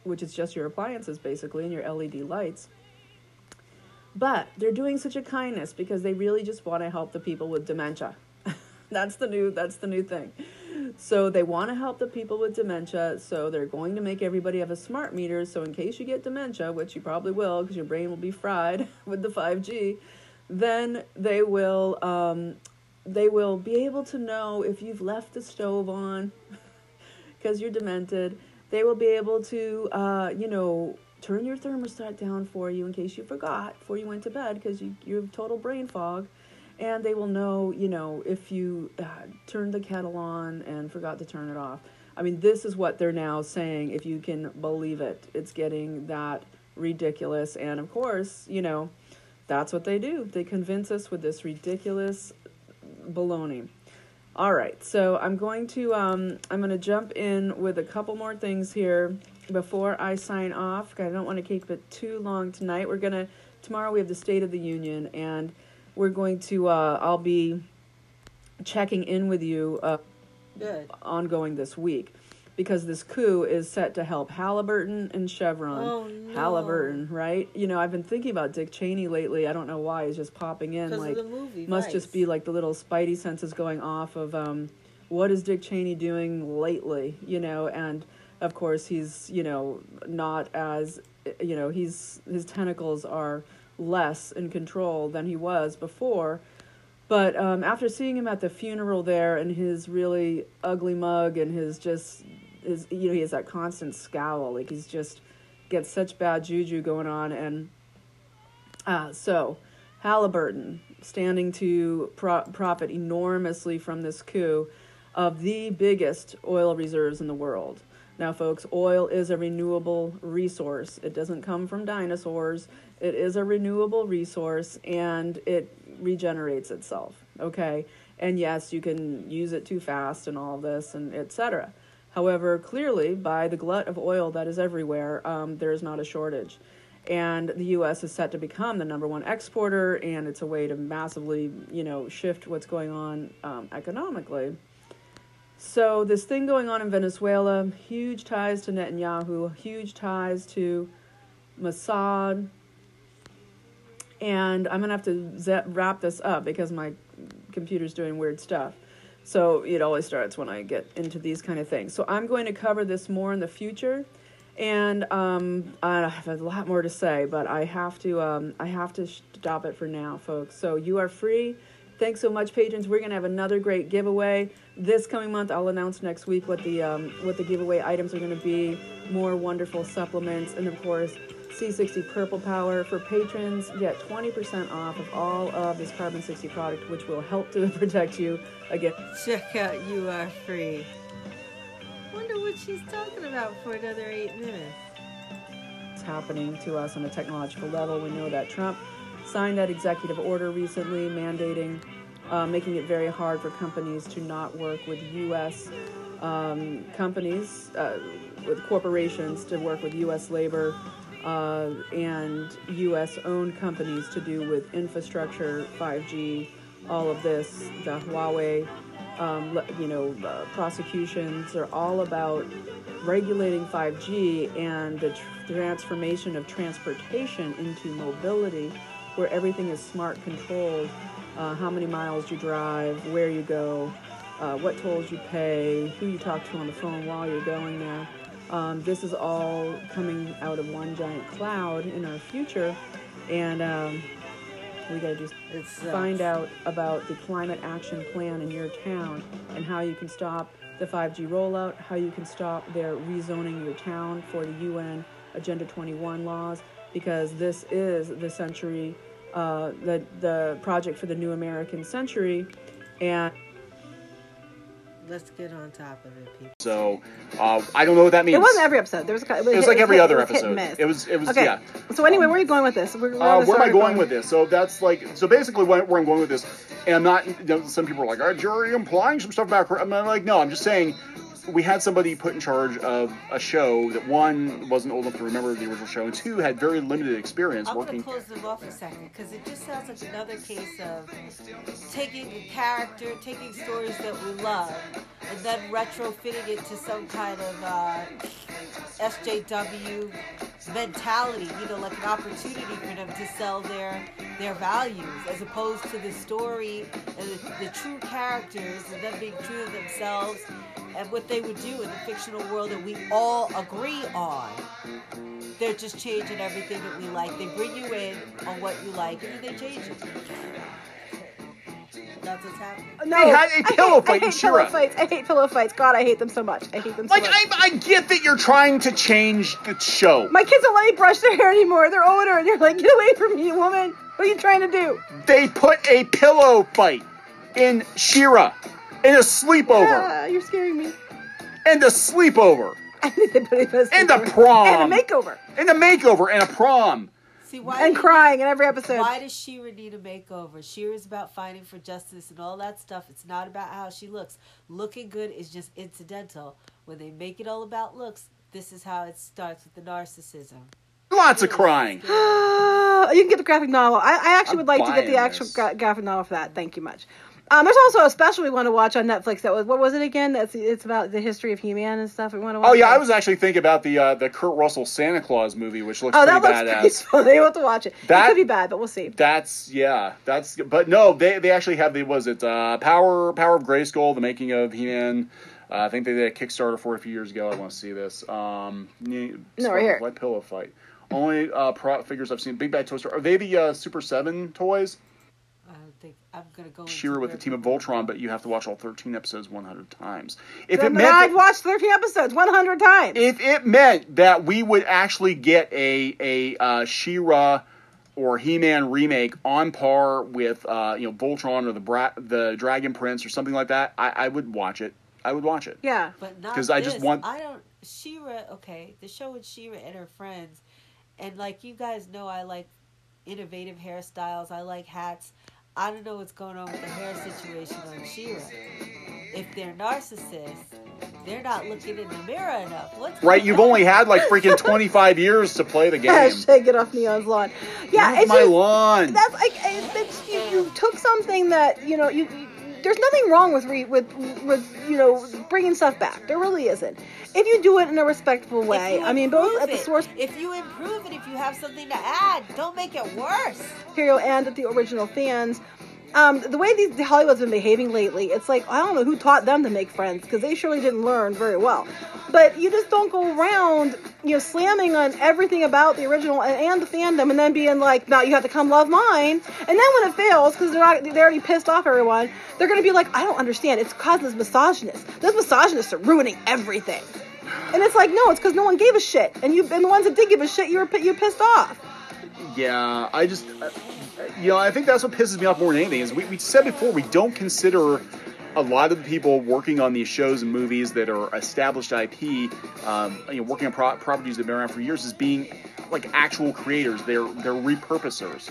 which is just your appliances basically and your LED lights. But they're doing such a kindness because they really just want to help the people with dementia. that's the new that's the new thing. So they want to help the people with dementia, so they're going to make everybody have a smart meter so in case you get dementia, which you probably will because your brain will be fried with the 5G, then they will um, they will be able to know if you've left the stove on because you're demented. They will be able to, uh, you know, turn your thermostat down for you in case you forgot before you went to bed because you, you have total brain fog. And they will know, you know, if you uh, turned the kettle on and forgot to turn it off. I mean, this is what they're now saying, if you can believe it. It's getting that ridiculous. And of course, you know, that's what they do. They convince us with this ridiculous baloney. All right, so I'm going to um, I'm going to jump in with a couple more things here before I sign off, I don't want to keep it too long tonight. We're gonna tomorrow we have the State of the Union, and we're going to uh, I'll be checking in with you uh, Good. ongoing this week because this coup is set to help Halliburton and Chevron. Oh, no. Halliburton, right? You know, I've been thinking about Dick Cheney lately. I don't know why he's just popping in. like the movie, must just be like the little spidey senses going off of um, what is Dick Cheney doing lately? You know, and of course he's you know not as you know he's his tentacles are less in control than he was before. But um, after seeing him at the funeral there and his really ugly mug and his just his you know he has that constant scowl like he's just gets such bad juju going on and uh, so Halliburton standing to pro- profit enormously from this coup of the biggest oil reserves in the world. Now, folks, oil is a renewable resource. It doesn't come from dinosaurs. It is a renewable resource and it regenerates itself. Okay, and yes, you can use it too fast and all this and etc. However, clearly, by the glut of oil that is everywhere, um, there is not a shortage. And the U.S. is set to become the number one exporter, and it's a way to massively, you know, shift what's going on um, economically. So this thing going on in Venezuela, huge ties to Netanyahu, huge ties to Mossad, and I'm gonna have to wrap this up because my computer's doing weird stuff. So it always starts when I get into these kind of things. So I'm going to cover this more in the future, and um, I have a lot more to say, but I have to um, I have to stop it for now, folks. So you are free. Thanks so much, patrons. We're gonna have another great giveaway this coming month. I'll announce next week what the um, what the giveaway items are gonna be. More wonderful supplements, and of course, C60 Purple Power. For patrons, get 20% off of all of this Carbon 60 product, which will help to protect you again. Check out You Are Free. Wonder what she's talking about for another eight minutes. It's happening to us on a technological level. We know that Trump signed that executive order recently mandating, uh, making it very hard for companies to not work with U.S. Um, companies, uh, with corporations to work with U.S. labor. Uh, and U.S. owned companies to do with infrastructure, 5G, all of this, the Huawei, um, you know, uh, prosecutions are all about regulating 5G and the tr- transformation of transportation into mobility, where everything is smart controlled. Uh, how many miles you drive, where you go, uh, what tolls you pay, who you talk to on the phone while you're going there. Um, this is all coming out of one giant cloud in our future, and um, we gotta just uh, find out about the climate action plan in your town and how you can stop the 5G rollout, how you can stop their rezoning your town for the UN Agenda 21 laws, because this is the century, uh, the the project for the new American century, and Let's get on top of it, people. So uh, I don't know what that means. It wasn't every episode. There was a, it was, It was hit- like every hit- other it was hit and episode. It was. It was. Okay. Yeah. So anyway, where are you going with this? We're, we're Uh, this where am I article. going with this? So that's like, so basically where, where I'm going with this, and I'm not, you know, some people are like, are you implying some stuff about, I'm like, no, I'm just saying, we had somebody put in charge of a show that one, wasn't old enough to remember the original show, and two, had very limited experience I'm working. going to close them off a second because it just sounds like another case of taking a character, taking stories that we love, and then retrofitting it to some kind of uh, SJW mentality. You know, like an opportunity for them to sell their their values, as opposed to the story and the, the true characters and them being true to themselves and what they would do in the fictional world that we all agree on they're just changing everything that we like. They bring you in on what you like, and then they change it. That's what's happening. No, They had a I hate- pillow I fight in hate pillow She-Ra. fights. I hate pillow fights. God, I hate them so much. I hate them so Like, much. I, I get that you're trying to change the show. My kids don't let me brush their hair anymore. They're older, and you're like, get away from me, woman. What are you trying to do? They put a pillow fight in She-Ra, in a sleepover, Ah, you're scaring me. and a sleepover, I think they put it as And a prom and a makeover, and a makeover, and a prom. See why? and crying in every episode. Why does She-Ra need a makeover? She-Ra's about fighting for justice and all that stuff. It's not about how she looks. Looking good is just incidental. When they make it all about looks, this is how it starts with the narcissism. Lots of crying. you can get the graphic novel. I, I actually I'm would like to get the actual this. gra- graphic novel for that. Thank you much. Um, there's also a special we want to watch on Netflix. That was what was it again? That's it's about the history of He-Man and stuff. We want to watch. Oh yeah, that. I was actually thinking about the uh, the Kurt Russell Santa Claus movie, which looks Oh, pretty that looks badass. pretty funny. We'll have to watch it. That- it could be bad, but we'll see. That's yeah, that's but no, they they actually have the was it uh, Power Power of Grayskull, the making of He Man. Uh, I think they did a Kickstarter for it a few years ago. I want to see this. Um, no, right here. White pillow fight. Only uh, pro figures I've seen. Big Bad Toy Store. Are they the uh, Super Seven toys? I don't think I'm gonna go. into She-Ra with the team of Voltron, but you have to watch all 13 episodes 100 times. If But it meant I've that- watched 13 episodes 100 times. if it meant that we would actually get a a uh, She-Ra or He-Man remake on par with uh, you know Voltron or the Bra- the Dragon Prince or something like that, I, I would watch it. I would watch it. yeah. But not because I just this. want- I don't. She-Ra. Okay, the show with She-Ra and her friends, and like you guys know, I like innovative hairstyles. I like hats. I don't know what's going on with the hair situation on She-Ra. If they're narcissists, they're not looking in the mirror enough. What's Right? You've on? only had like freaking 25 years to play the game. Hashtag get off Neon's lawn. Yeah, Off it's my just, lawn. that's like it's, it's, you, you took something that you know you. There's nothing wrong with re, with with you know bringing stuff back. There really isn't. If you do it in a respectful way, I mean, both at the it, source If you improve it, if you have something to add, don't make it worse. material and at the original fans. Um, the way these Hollywood's been behaving lately, it's like I don't know who taught them to make friends because they surely didn't learn very well. But you just don't go around, you know, slamming on everything about the original and, and the fandom, and then being like, "Now you have to come love mine." And then when it fails, because they're not, they already pissed off everyone, they're gonna be like, "I don't understand. It's because this misogynist. Those misogynists are ruining everything." And it's like, no, it's because no one gave a shit, and you and the ones that did give a shit, you were you pissed off. Yeah, I just, uh, you know, I think that's what pisses me off more than anything is we, we said before we don't consider a lot of the people working on these shows and movies that are established IP, um, you know, working on pro- properties that have been around for years as being like actual creators. They're they're repurposers.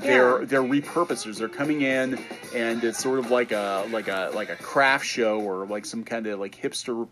They're they're repurposers. They're coming in and it's sort of like a like a like a craft show or like some kind of like hipster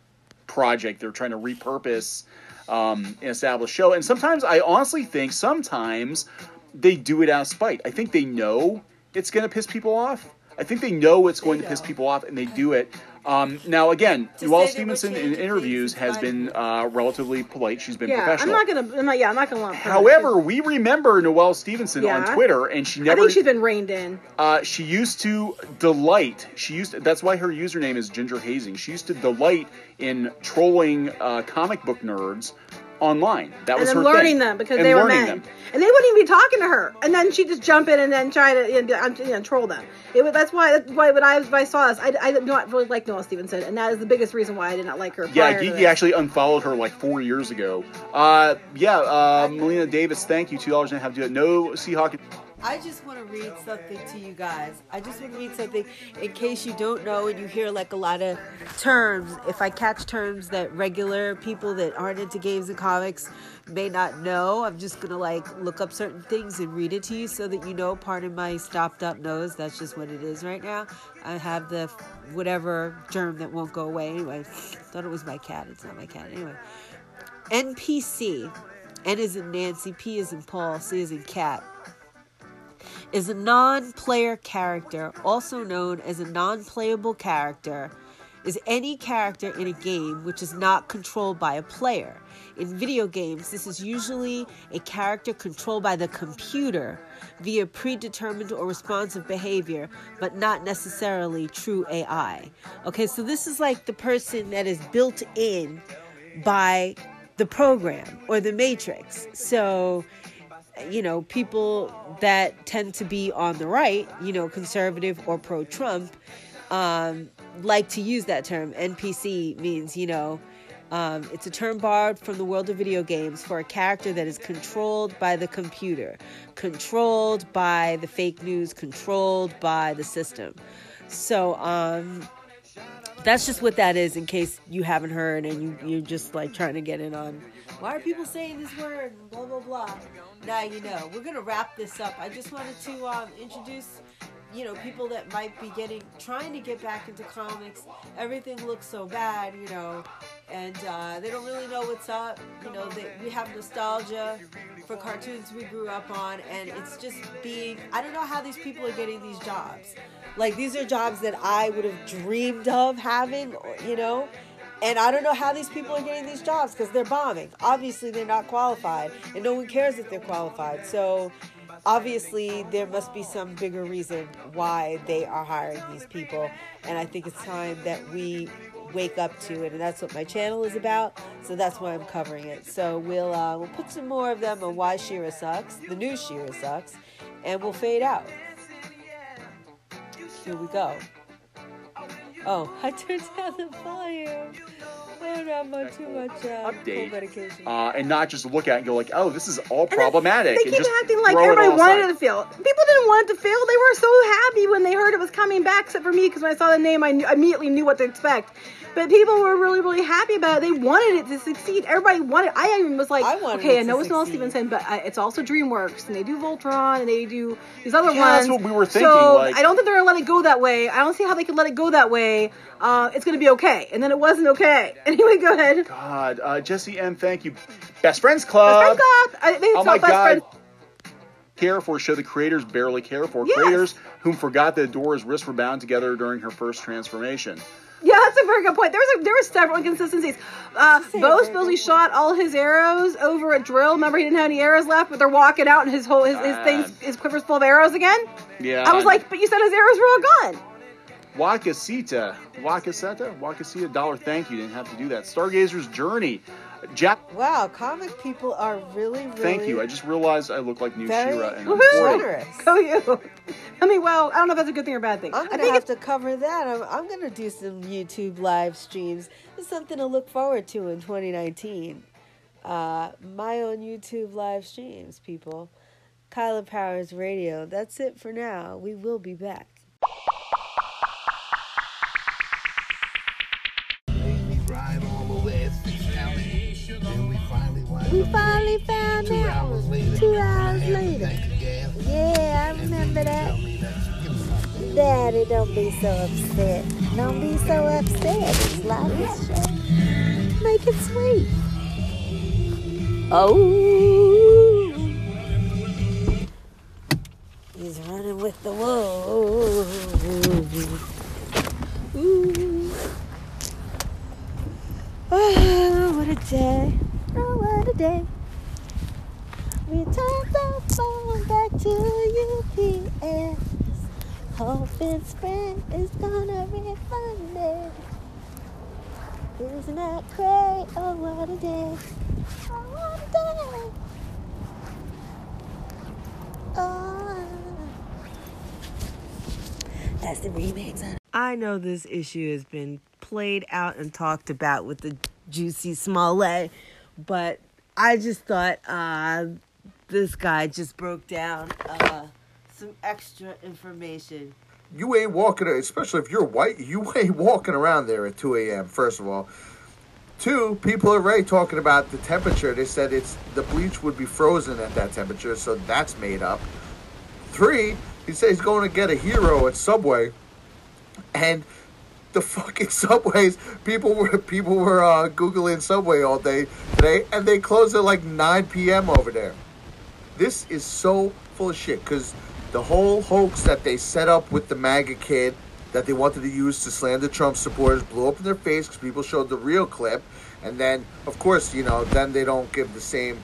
project. They're trying to repurpose um, an established show. And sometimes I honestly think sometimes they do it out of spite. I think they know it's going to piss people off. I think they know it's going to piss people off, and they do it. Um, now, again, To Noelle say they were Stevenson in changing interviews things has been uh, relatively polite. She's been Yeah, I'm professional. not gonna. I'm not, yeah, I'm not gonna lump. her. However, we remember Noelle Stevenson Yeah. on Twitter, and she never I never. think she's been reined in. Uh, she used to delight. She used. that's why her username is Ginger Hazing. She used to delight in trolling uh, comic book nerds online. That and was then her learning thing. them because And they were men, them. and they wouldn't even be talking to her. And then she'd just jump in and then try to you know, you know, troll them. It was, that's why that's why when I, when I saw this, I, I did not really like Noelle Stevenson, and that is the biggest reason why I did not like her. Yeah, Geeky actually unfollowed her like four years ago. Uh, yeah, uh, Melina Davis, thank you. Two dollars and a half to do it. No Seahawk. I just want to read something to you guys. I just want to read something in case you don't know and you hear like a lot of terms. If I catch terms that regular people that aren't into games and comics may not know, I'm just going to like look up certain things and read it to you so that you know. Pardon my stopped up nose. That's just what it is right now. I have the whatever germ that won't go away. Anyway, thought it was my cat. It's not my cat. Anyway, NPC. N is in Nancy, P is in Paul, C is in cat is a non player character, also known as a non playable character, is any character in a game which is not controlled by a player. In video games, this is usually a character controlled by the computer via predetermined or responsive behavior, but not necessarily true AI. Okay, so this is like the person that is built in by the program or the matrix. So, you know, people that tend to be on the right, you know, conservative or pro Trump, um, like to use that term. NPC means, you know, um, it's a term borrowed from the world of video games for a character that is controlled by the computer, controlled by the fake news, controlled by the system. So, um, that's just what that is in case you haven't heard and you, you're just like trying to get in on why are people saying this word? blah blah blah. Now you know. We're gonna wrap this up. I just wanted to um, introduce you know people that might be getting trying to get back into comics. Everything looks so bad you know and uh, they don't really know what's up you know they, we have nostalgia for cartoons we grew up on and it's just being i don't know how these people are getting these jobs like these are jobs that i would have dreamed of having you know and I don't know how these people are getting these jobs because they're bombing. Obviously, they're not qualified, and no one cares if they're qualified. So, obviously, there must be some bigger reason why they are hiring these people. And I think it's time that we wake up to it, and that's what my channel is about. So that's why I'm covering it. So we'll uh, we'll put some more of them on why She-Ra sucks, the new She-Ra sucks, and we'll fade out. Here we go. Oh, I turned down the volume. I don't much too much uh, Update. medication. Uh, and not just look at it and go like, oh, this is all problematic. They and keep just acting like throw it everybody wanted it to fail. People didn't want it to fail. They were so happy when they heard it was coming back, except for me, because when I saw the name, I knew, immediately knew what to expect. But people were really, really happy about it. They wanted it to succeed. Everybody wanted. I even was like, I okay, I know to it's Noelle succeed. Stevenson, but uh, it's also DreamWorks, and they do Voltron, and they do these other Yeah, ones. that's what we were thinking, So like- I don't think they're gonna let it go that way. I don't see how they could let it go that way. Uh, it's gonna be okay. And then it wasn't okay. Anyway, go ahead. God, uh, Jesse M, thank you. Best Friends Club. Best friends club. I think it's Oh my best God. friends. Care for a show the creators barely care for. Yes. Creators whom forgot that Dora's wrists were bound together during her first transformation. Yeah, that's a very good point. There was a, there were several inconsistencies. Uh, Say Bow supposedly shot all his arrows over a drill. Remember, he didn't have any arrows left, but they're walking out, and his whole his, his things his quiver's full of arrows again. Yeah. I was like, but you said his arrows were all gone. Wakasita. Wakaseta? Wakasita dollar thank you. Didn't have to do that. Stargazer's Journey. Jap Wow, comic people are really, really. thank you. I just realized I look like new Very She-Ra and I'm Woohoo! 40. generous. Go you. I mean, well, I don't know if that's a good thing or a bad thing. I'm gonna have it's, to cover that. I'm, I'm gonna do some YouTube live streams. It's something to look forward to in 2019. Uh, my own YouTube live streams, people. Kaila Powerz Radio. That's it for now. We will be back. Finally found two that hours later. Two hours later. thank the gal. Yeah, I remember that. tell me that you give me Daddy, don't be so upset. Don't be so upset. It's life is short. Make it sweet. Oh. He's running with the wolves. Ooh. Oh, what a day. Oh, what a day. We turned the phone back to UPS. Hoping spring is gonna refund it. Isn't that great? Oh, what a day. Oh, what a day. Oh. That's the remix. I know this issue has been played out and talked about with the Juicy Smollett, but I just thought uh, this guy just broke down uh, some extra information. you ain't walking, especially if you're white, you ain't walking around there at 2 a.m., first of all. Two, people are already talking about the temperature. They said it's the bleach would be frozen at that temperature, so that's made up. Three, he said he's going to get a hero at Subway, and the fucking Subways, people were people were uh, googling Subway all day today, and they close at like 9 p.m. over there. This is so full of shit because the whole hoax that they set up with the MAGA kid that they wanted to use to slander Trump supporters blew up in their face because people showed the real clip. And then, of course, you know, then they don't give the same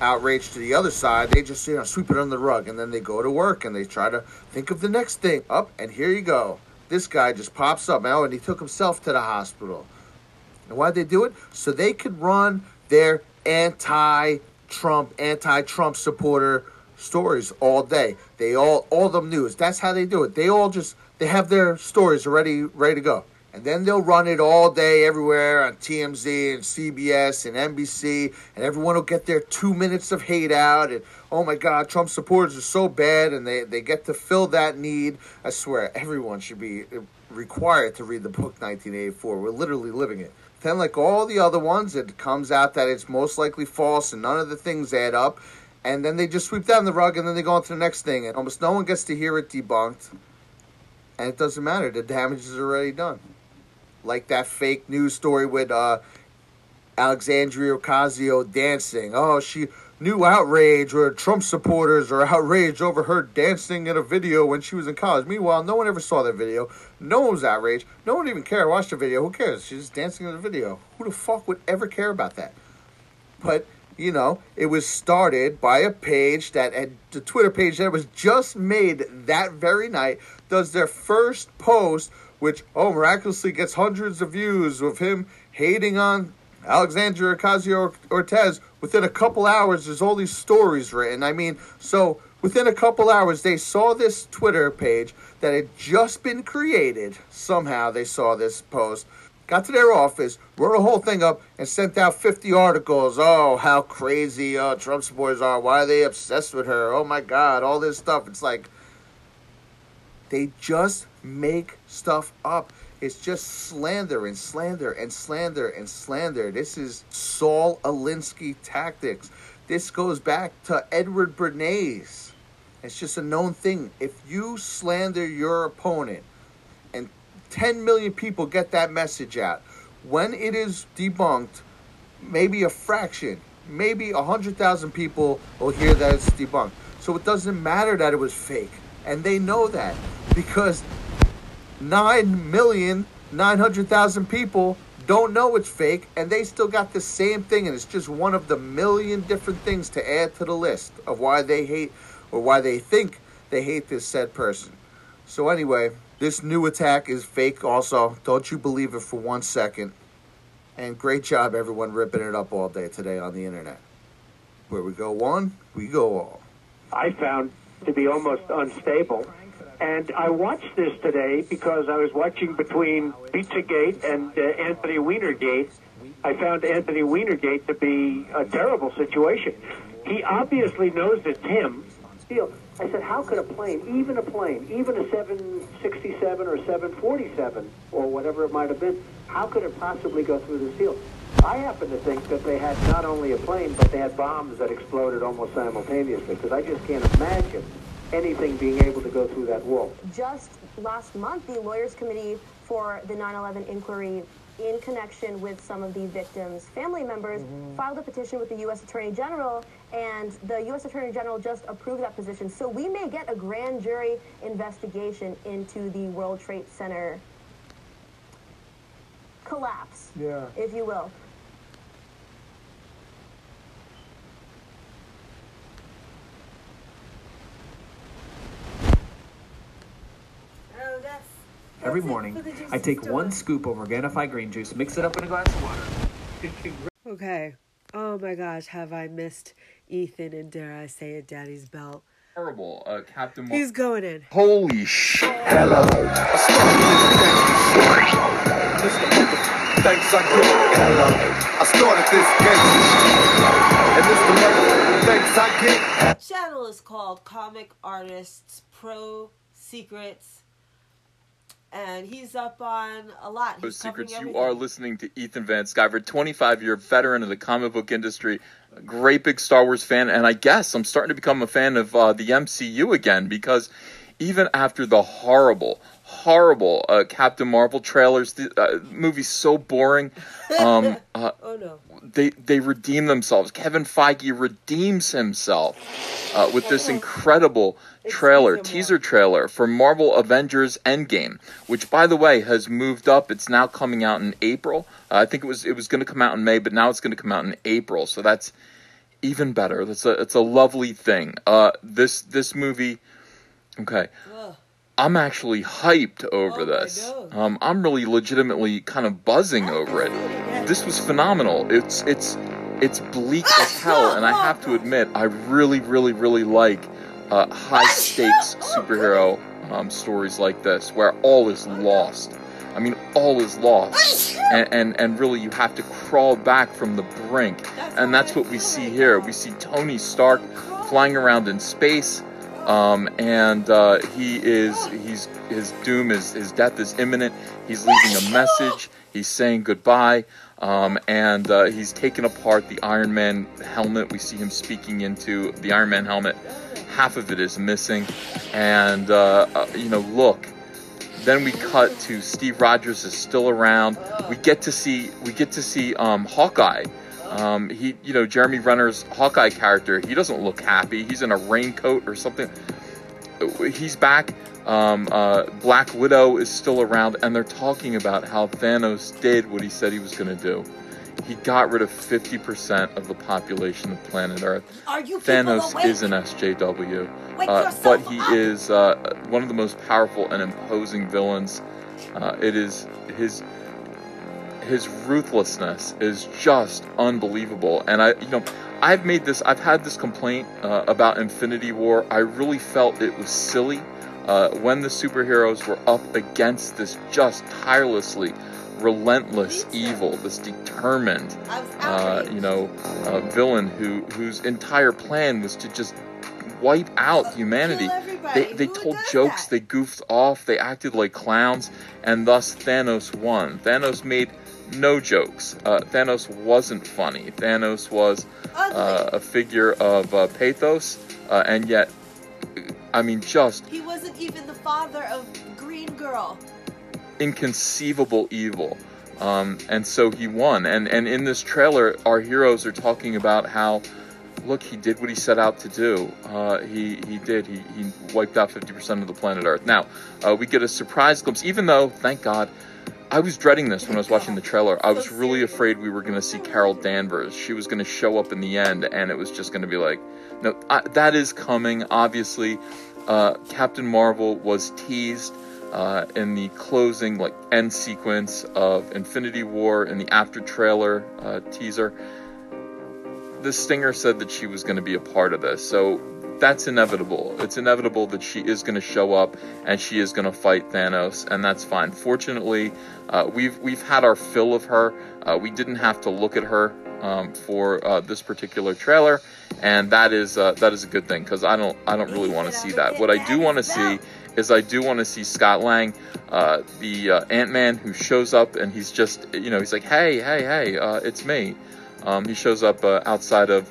outrage to the other side. They just, you know, sweep it under the rug. And then they go to work and they try to think of the next thing. Up, and here you go. This guy just pops up now and he took himself to the hospital. And why'd they do it? So they could run their anti Trump, anti Trump supporter stories all day. They all all them news. That's how they do it. They all just they have their stories already ready to go. And then they'll run it all day everywhere on TMZ and CBS and NBC, and everyone will get their two minutes of hate out. And oh my God, Trump supporters are so bad, and they, they get to fill that need. I swear, everyone should be uh, required to read the book 1984. We're literally living it. Then, like all the other ones, it comes out that it's most likely false, and none of the things add up. And then they just sweep down the rug, and then they go on to the next thing, and almost no one gets to hear it debunked. And it doesn't matter; the damage is already done like that fake news story with uh, Alexandria Ocasio dancing. Oh, she new outrage where Trump supporters are outraged over her dancing in a video when she was in college. Meanwhile, no one ever saw that video. No one was outraged. No one even cared. Watched the video. Who cares? She's dancing in the video. Who the fuck would ever care about that? But you know, it was started by a page that the Twitter page that was just made that very night does their first post, which oh miraculously gets hundreds of views of him hating on Alexandria Ocasio Cortez. Within a couple hours, there's all these stories written. I mean, so within a couple hours, they saw this Twitter page that had just been created. Somehow they saw this post got to their office, wrote a whole thing up, and sent out 50 articles. Oh, how crazy uh, Trump supporters are. Why are they obsessed with her? Oh my God, all this stuff. It's like they just make stuff up. It's just slander and slander and slander and slander. This is Saul Alinsky tactics. This goes back to Edward Bernays. It's just a known thing. If you slander your opponent, and 10 million people get that message out. When it is debunked, maybe a fraction, maybe 100,000 people will hear that it's debunked. So it doesn't matter that it was fake. And they know that because 9,900,000 people don't know it's fake and they still got the same thing and it's just one of the million different things to add to the list of why they hate or why they think they hate this said person. So anyway, This new attack is fake. Also, don't you believe it for one second. And great job, everyone, ripping it up all day today on the internet. Where we go one, we go all. I found to be almost unstable. And I watched this today because I was watching between Pizzagate and uh, Anthony Weinergate. I found Anthony Weinergate to be a terrible situation. He obviously knows it's him. Seal. I said, how could a plane, even a plane, even a 767 or 747 or whatever it might have been, how could it possibly go through the seal? I happen to think that they had not only a plane, but they had bombs that exploded almost simultaneously because I just can't imagine anything being able to go through that wall. Just last month, the Lawyers Committee for the 9 11 inquiry, in connection with some of the victims' family members, mm-hmm. filed a petition with the U.S. Attorney General, and the U.S. Attorney General just approved that petition. So we may get a grand jury investigation into the World Trade Center collapse, Yeah. if you will. Every morning, I take one scoop of Organifi green juice, mix it up in a glass of water. Okay. Oh my gosh, have I missed Ethan and dare I say it, Daddy's belt? Horrible. Uh, Captain Mar- He's going in. Holy shit. Hello. Thanks, I get. Hello. I started this game. And this the mother thanks I get. Channel is called Comic Artists Pro Secrets. And he's up on a lot. Those secrets. You are listening to Ethan Van Sciver, 25 year veteran of the comic book industry, great big Star Wars fan, and I guess I'm starting to become a fan of uh, the MCU again because even after the horrible, horrible uh, Captain Marvel trailers, the uh, movie's so boring. Um, uh, oh no. they they redeem themselves. Kevin Feige redeems himself uh, with this incredible trailer, teaser trailer for Marvel Avengers Endgame, which by the way has moved up. It's now coming out in April. Uh, I think it was it was going to come out in May, but now it's going to come out in April. So that's even better. That's a it's a lovely thing. Uh, this this movie, okay. I'm actually hyped over this. Um, I'm really legitimately kind of buzzing over it. This was phenomenal. It's it's it's bleak as hell, and I have to admit, I really, really, really like uh, high stakes superhero um, stories like this, where all is lost. I mean, all is lost, and, and and really, you have to crawl back from the brink, and that's what we see here. We see Tony Stark flying around in space. Um, and uh, he is he's his doom is his death is imminent. He's leaving a message. He's saying goodbye, um, and uh, he's taken apart the Iron Man helmet. We see him speaking into the Iron Man helmet. Half of it is missing, and uh, uh, you know, look. Then we cut to Steve Rogers is still around. We get to see we get to see um, Hawkeye. Um, he, you know, Jeremy Renner's Hawkeye character. He doesn't look happy. He's in a raincoat or something. He's back. Um, uh, Black Widow is still around, and they're talking about how Thanos did what he said he was going to do. He got rid of 50% of the population of planet Earth. Are you Thanos awake? is an SJW, uh, but he up. is uh, one of the most powerful and imposing villains. Uh, it is his his ruthlessness is just unbelievable. And I, you know, I've made this, I've had this complaint uh, about Infinity War. I really felt it was silly uh, when the superheroes were up against this just tirelessly relentless evil, this determined, uh, you know, uh, villain who whose entire plan was to just wipe out humanity. They, they told jokes, they goofed off, they acted like clowns, and thus Thanos won. Thanos made no jokes. Uh, Thanos wasn't funny. Thanos was uh, a figure of uh, pathos, uh, and yet, I mean, just He wasn't even the father of Green Girl. inconceivable evil. Um, and so he won. And and in this trailer, our heroes are talking about how, look, he did what he set out to do. Uh, he he did. He he wiped out 50% of the planet Earth. Now uh, we get a surprise glimpse. Even though, thank God. I was dreading this when I was watching the trailer. I was really afraid we were going to see Carol Danvers. She was going to show up in the end, and it was just going to be like, no, I, that is coming. Obviously, uh, Captain Marvel was teased uh, in the closing, like end sequence of Infinity War in the after trailer uh, teaser. The Stinger said that she was going to be a part of this, so that's inevitable. It's inevitable that she is going to show up and she is going to fight Thanos, and that's fine. Fortunately, uh, we've we've had our fill of her. Uh, we didn't have to look at her um, for uh, this particular trailer, and that is uh, that is a good thing because I don't I don't really want to see that. What I do want to see is I do want to see Scott Lang, uh, the uh, Ant Man who shows up and he's just you know he's like hey hey hey it's me. Um, he shows up outside of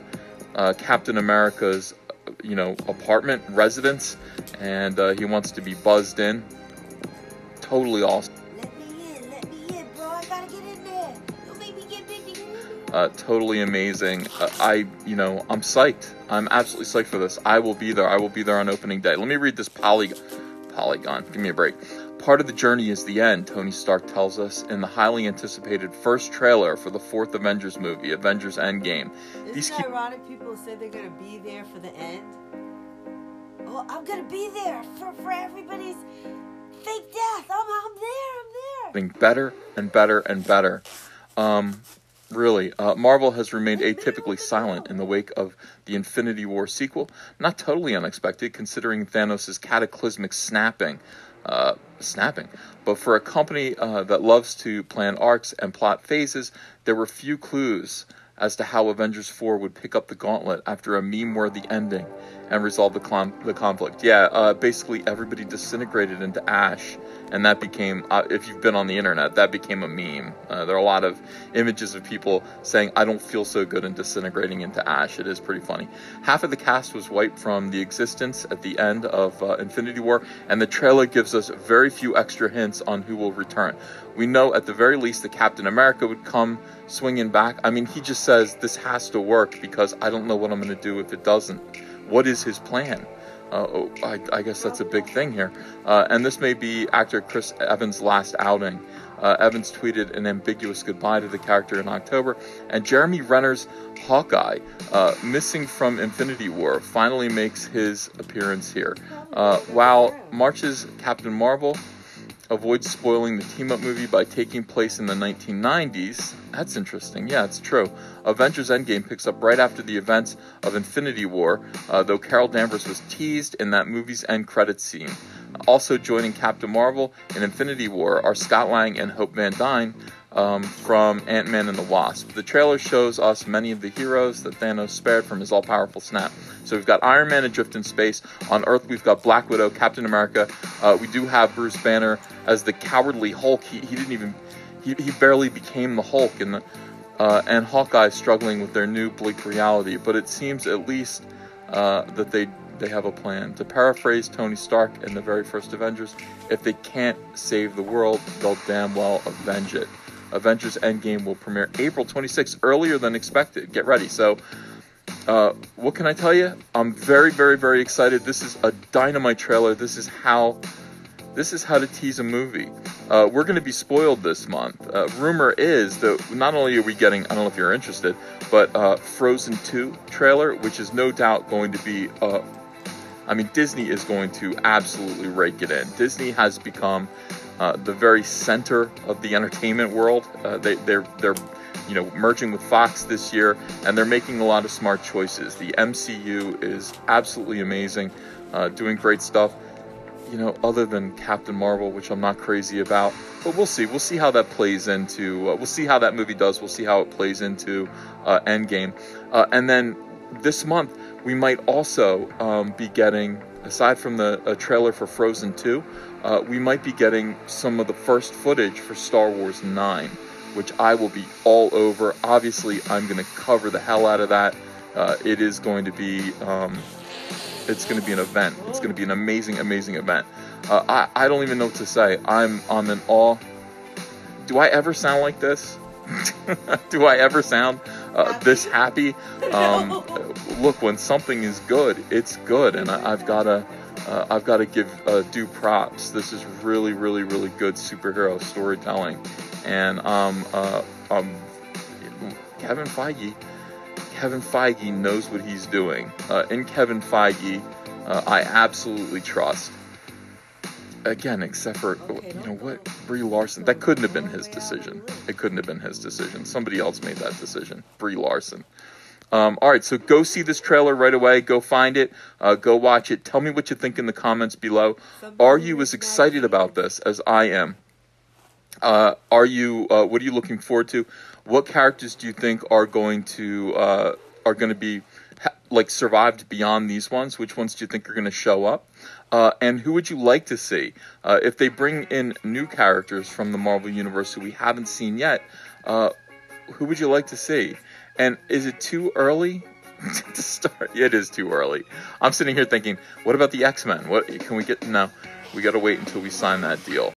Captain America's you know apartment residence and uh, he wants to be buzzed in. Totally awesome. Uh, totally amazing. Uh, I, you know, I'm psyched. I'm absolutely psyched for this. I will be there. I will be there on opening day. Let me read this polygon. Polygon. Give me a break. Part of the journey is the end, Tony Stark tells us in the highly anticipated first trailer for the fourth Avengers movie, Avengers Endgame. Isn't These it keep ironic people say they're gonna be there for the end? Oh, I'm gonna be there for, for everybody's fake death. I'm, I'm there, I'm there. getting better and better and better. Um, really, uh, Marvel has remained atypically silent in the wake of the Infinity War sequel. Not totally unexpected, considering Thanos' cataclysmic snapping. Uh, snapping. But for a company uh, that loves to plan arcs and plot phases, there were few clues as to how Avengers 4 would pick up the gauntlet after a meme worthy ending and resolve the, the conflict. Yeah, uh, basically everybody disintegrated into ash, and that became, uh, if you've been on the internet, that became a meme. Uh, there are a lot of images of people saying, I don't feel so good and disintegrating into ash. It is pretty funny. Half of the cast was wiped from the existence at the end of uh, Infinity War, and the trailer gives us very few extra hints on who will return. We know at the very least that Captain America would come swinging back. I mean, he just says this has to work because I don't know what I'm going to do if it doesn't. What is his plan? Uh, oh, I, I guess that's a big thing here. Uh, and this may be actor Chris Evans' last outing. Uh, Evans tweeted an ambiguous goodbye to the character in October, and Jeremy Renner's Hawkeye, missing from Infinity War, finally makes his appearance here. While March's Captain Marvel avoids spoiling the team up movie by taking place in the 1990s. That's interesting. Yeah, it's true. Avengers Endgame picks up right after the events of Infinity War, uh, though Carol Danvers was teased in that movie's end credits scene. Also joining Captain Marvel in Infinity War are Scott Lang and Hope Van Dyne um, from Ant Man and the Wasp. The trailer shows us many of the heroes that Thanos spared from his all powerful snap. So we've got Iron Man adrift in space. On Earth, we've got Black Widow, Captain America. Uh, we do have Bruce Banner as the cowardly Hulk. He, he didn't even, he, he barely became the Hulk. The, uh, and Hawkeye struggling with their new bleak reality. But it seems at least uh, that they they have a plan. To paraphrase Tony Stark in the very first Avengers, if they can't save the world, they'll damn well avenge it. Avengers Endgame will premiere April 26th, earlier than expected. Get ready. So, uh, what can I tell you? I'm very, very, very excited. This is a dynamite trailer. This is how. This is how to tease a movie. Uh, we're going to be spoiled this month. Uh, rumor is that not only are we getting, I don't know if you're interested, but uh, Frozen 2 trailer, which is no doubt going to be uh, I mean, Disney is going to absolutely rake it in. Disney has become uh, the very center of the entertainment world. Uh, they, they're they're you know merging with Fox this year, and they're making a lot of smart choices. The MCU is absolutely amazing, uh, doing great stuff. You know, other than Captain Marvel, which I'm not crazy about, but we'll see. We'll see how that plays into. Uh, we'll see how that movie does. We'll see how it plays into uh, Endgame, uh, and then this month we might also um, be getting, aside from the a trailer for Frozen 2, uh, we might be getting some of the first footage for Star Wars 9, which I will be all over. Obviously, I'm going to cover the hell out of that. Uh, it is going to be. Um, it's going to be an event. It's going to be an amazing, amazing event. Uh, I, I don't even know what to say. I'm I'm in awe. Do I ever sound like this? Do I ever sound uh, this happy? Um, look, when something is good, it's good, and I, have got to uh, I've got to give uh, due props. This is really, really, really good superhero storytelling, and um, uh, um, Kevin Feige. Kevin Feige knows what he's doing. Uh, in Kevin Feige, uh, I absolutely trust. again, except for you know what Brie Larson. That couldn't have been his decision. It couldn't have been his decision. Somebody else made that decision. Brie Larson. Um, all right, so go see this trailer right away. Go find it. Uh, go watch it. Tell me what you think in the comments below. Are you as excited about this as I am? Uh, are you? Uh, what are you looking forward to? What characters do you think are going to uh, are going to be ha- like survived beyond these ones? Which ones do you think are going to show up? Uh, and who would you like to see uh, if they bring in new characters from the Marvel universe who we haven't seen yet? Uh, who would you like to see? And is it too early to start? It is too early. I'm sitting here thinking, what about the X Men? What can we get? No, we got to wait until we sign that deal.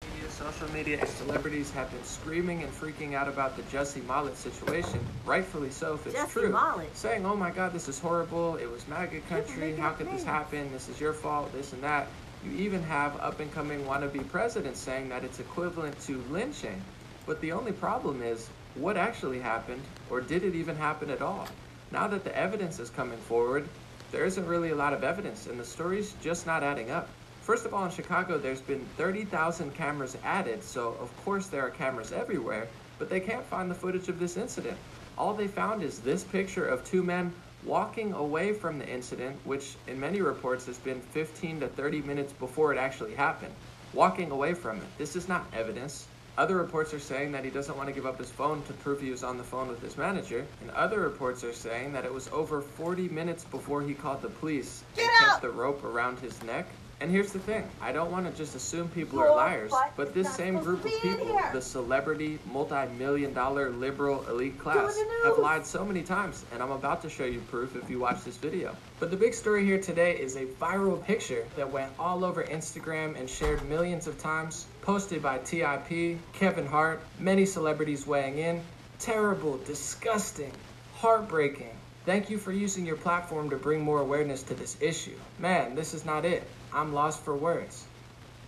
Social media and celebrities have been screaming and freaking out about the Jussie Smollett situation, rightfully so if it's Jussie true. Smollett. Saying, oh my god, this is horrible, it was MAGA country, how could this happen, this is your fault, this and that. You even have up and coming wannabe presidents saying that it's equivalent to lynching. But the only problem is, what actually happened, or did it even happen at all? Now that the evidence is coming forward, there isn't really a lot of evidence, and the story's just not adding up. First of all, in Chicago, there's been 30,000 cameras added, so of course there are cameras everywhere, but they can't find the footage of this incident. All they found is this picture of two men walking away from the incident, which in many reports has been 15 to 30 minutes before it actually happened. Walking away from it. This is not evidence. Other reports are saying that he doesn't want to give up his phone to prove he was on the phone with his manager, and other reports are saying that it was over 40 minutes before he called the police and kept the rope around his neck. And here's the thing I don't want to just assume people are liars, but this same group of people, the celebrity, multi million dollar liberal elite class, have lied so many times, and I'm about to show you proof if you watch this video. But the big story here today is a viral picture that went all over Instagram and shared millions of times, posted by TIP, Kevin Hart, many celebrities weighing in. Terrible, disgusting, heartbreaking. Thank you for using your platform to bring more awareness to this issue. Man, this is not it. I'm lost for words.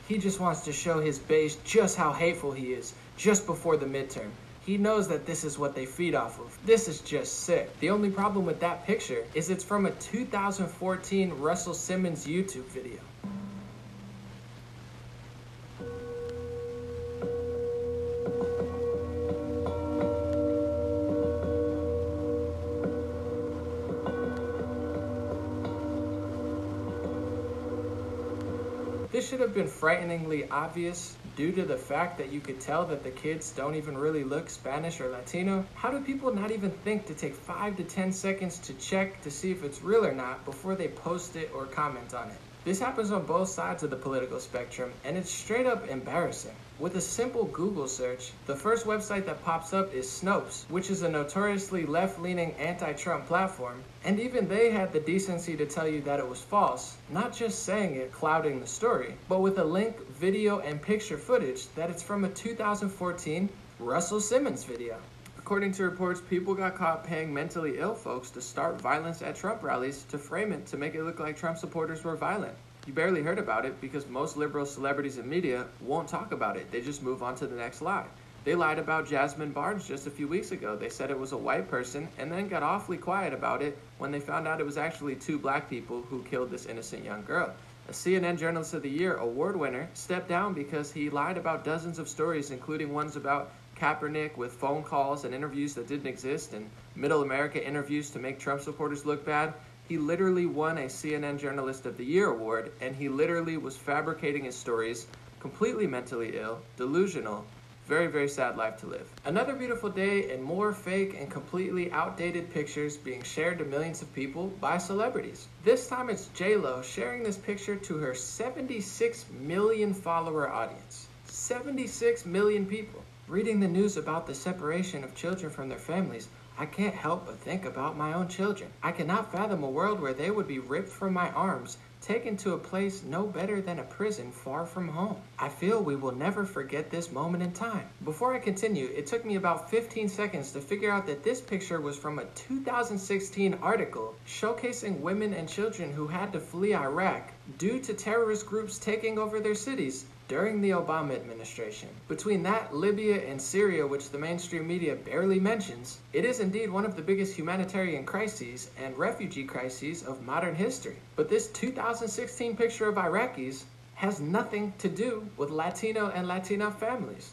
He just wants to show his base just how hateful he is just before the midterm. He knows that this is what they feed off of. This is just sick. The only problem with that picture is it's from a 2014 Russell Simmons YouTube video. Should have been frighteningly obvious due to the fact that you could tell that the kids don't even really look Spanish or Latino. How do people not even think to take 5 to 10 seconds to check to see if it's real or not before they post it or comment on it? This happens on both sides of the political spectrum, and it's straight up embarrassing. With a simple Google search, the first website that pops up is Snopes, which is a notoriously left leaning anti Trump platform, and even they had the decency to tell you that it was false, not just saying it, clouding the story, but with a link, video, and picture footage that it's from a 2014 Russell Simmons video. According to reports, people got caught paying mentally ill folks to start violence at Trump rallies to frame it to make it look like Trump supporters were violent. You barely heard about it because most liberal celebrities and media won't talk about it. They just move on to the next lie. They lied about Jazmine Barnes just a few weeks ago. They said it was a white person and then got awfully quiet about it when they found out it was actually two black people who killed this innocent young girl. A CNN Journalist of the Year award winner stepped down because he lied about dozens of stories, including ones about Kaepernick with phone calls and interviews that didn't exist and middle America interviews to make Trump supporters look bad. He literally won a CNN Journalist of the Year award and he literally was fabricating his stories, completely mentally ill, delusional. Very, very sad life to live. Another beautiful day and more fake and completely outdated pictures being shared to millions of people by celebrities. This time it's J-Lo sharing this picture to her 76 million follower audience. 76 million people. Reading the news about the separation of children from their families, I can't help but think about my own children. I cannot fathom a world where they would be ripped from my arms, taken to a place no better than a prison far from home. I feel we will never forget this moment in time. Before I continue, it took me about 15 seconds to figure out that this picture was from a 2016 article showcasing women and children who had to flee Iraq due to terrorist groups taking over their cities during the Obama administration. Between that, Libya, and Syria, which the mainstream media barely mentions, it is indeed one of the biggest humanitarian crises and refugee crises of modern history. But this 2016 picture of Iraqis has nothing to do with Latino and Latina families.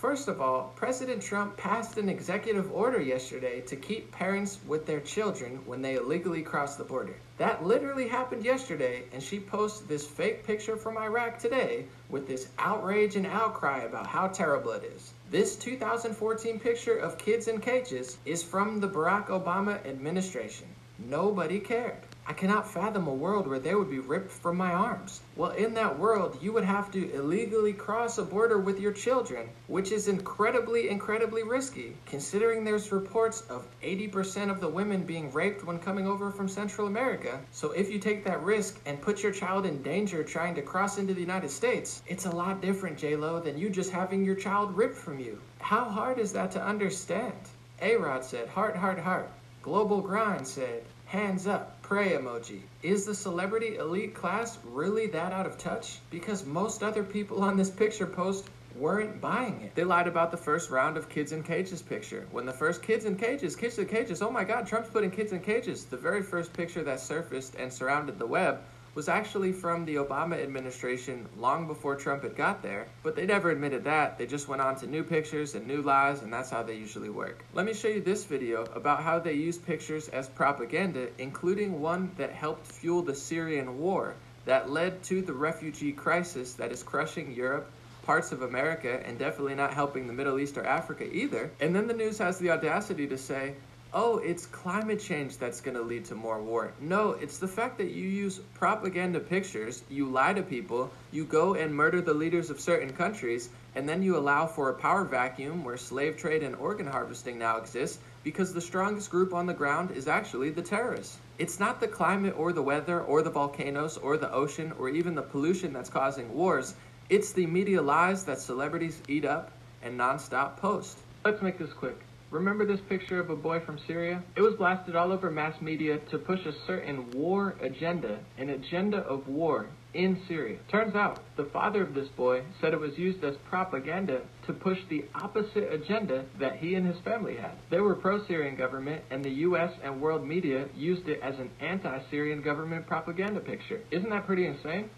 First of all, President Trump passed an executive order yesterday to keep parents with their children when they illegally cross the border. That literally happened yesterday, and she posted this fake picture from Iraq today with this outrage and outcry about how terrible it is. This 2014 picture of kids in cages is from the Barack Obama administration. Nobody cared. I cannot fathom a world where they would be ripped from my arms. Well, in that world, you would have to illegally cross a border with your children, which is incredibly, incredibly risky, considering there's reports of 80% of the women being raped when coming over from Central America. So if you take that risk and put your child in danger trying to cross into the United States, it's a lot different, J-Lo, than you just having your child ripped from you. How hard is that to understand? A-Rod said, heart, heart, heart. Global Grind said, hands up pray emoji. Is the celebrity elite class really that out of touch? Because most other people on this picture post weren't buying it. They lied about the first round of Kids in Cages picture. When the first Kids in Cages, Kids in Cages, oh my god, Trump's putting kids in cages. The very first picture that surfaced and surrounded the web was actually from the Obama administration long before Trump had got there, but they never admitted that. They just went on to new pictures and new lies, and that's how they usually work. Let me show you this video about how they use pictures as propaganda, including one that helped fuel the Syrian war that led to the refugee crisis that is crushing Europe parts of America and definitely not helping the Middle East or Africa either. And then the news has the audacity to say, oh, it's climate change that's going to lead to more war. No, it's the fact that you use propaganda pictures, you lie to people, you go and murder the leaders of certain countries, and then you allow for a power vacuum where slave trade and organ harvesting now exists because the strongest group on the ground is actually the terrorists. It's not the climate or the weather or the volcanoes or the ocean or even the pollution that's causing wars. It's the media lies that celebrities eat up and nonstop post. Let's make this quick. Remember this picture of a boy from Syria? It was blasted all over mass media to push a certain war agenda, an agenda of war in Syria. Turns out, the father of this boy said it was used as propaganda to push the opposite agenda that he and his family had. They were pro-Syrian government, and the US and world media used it as an anti-Syrian government propaganda picture. Isn't that pretty insane?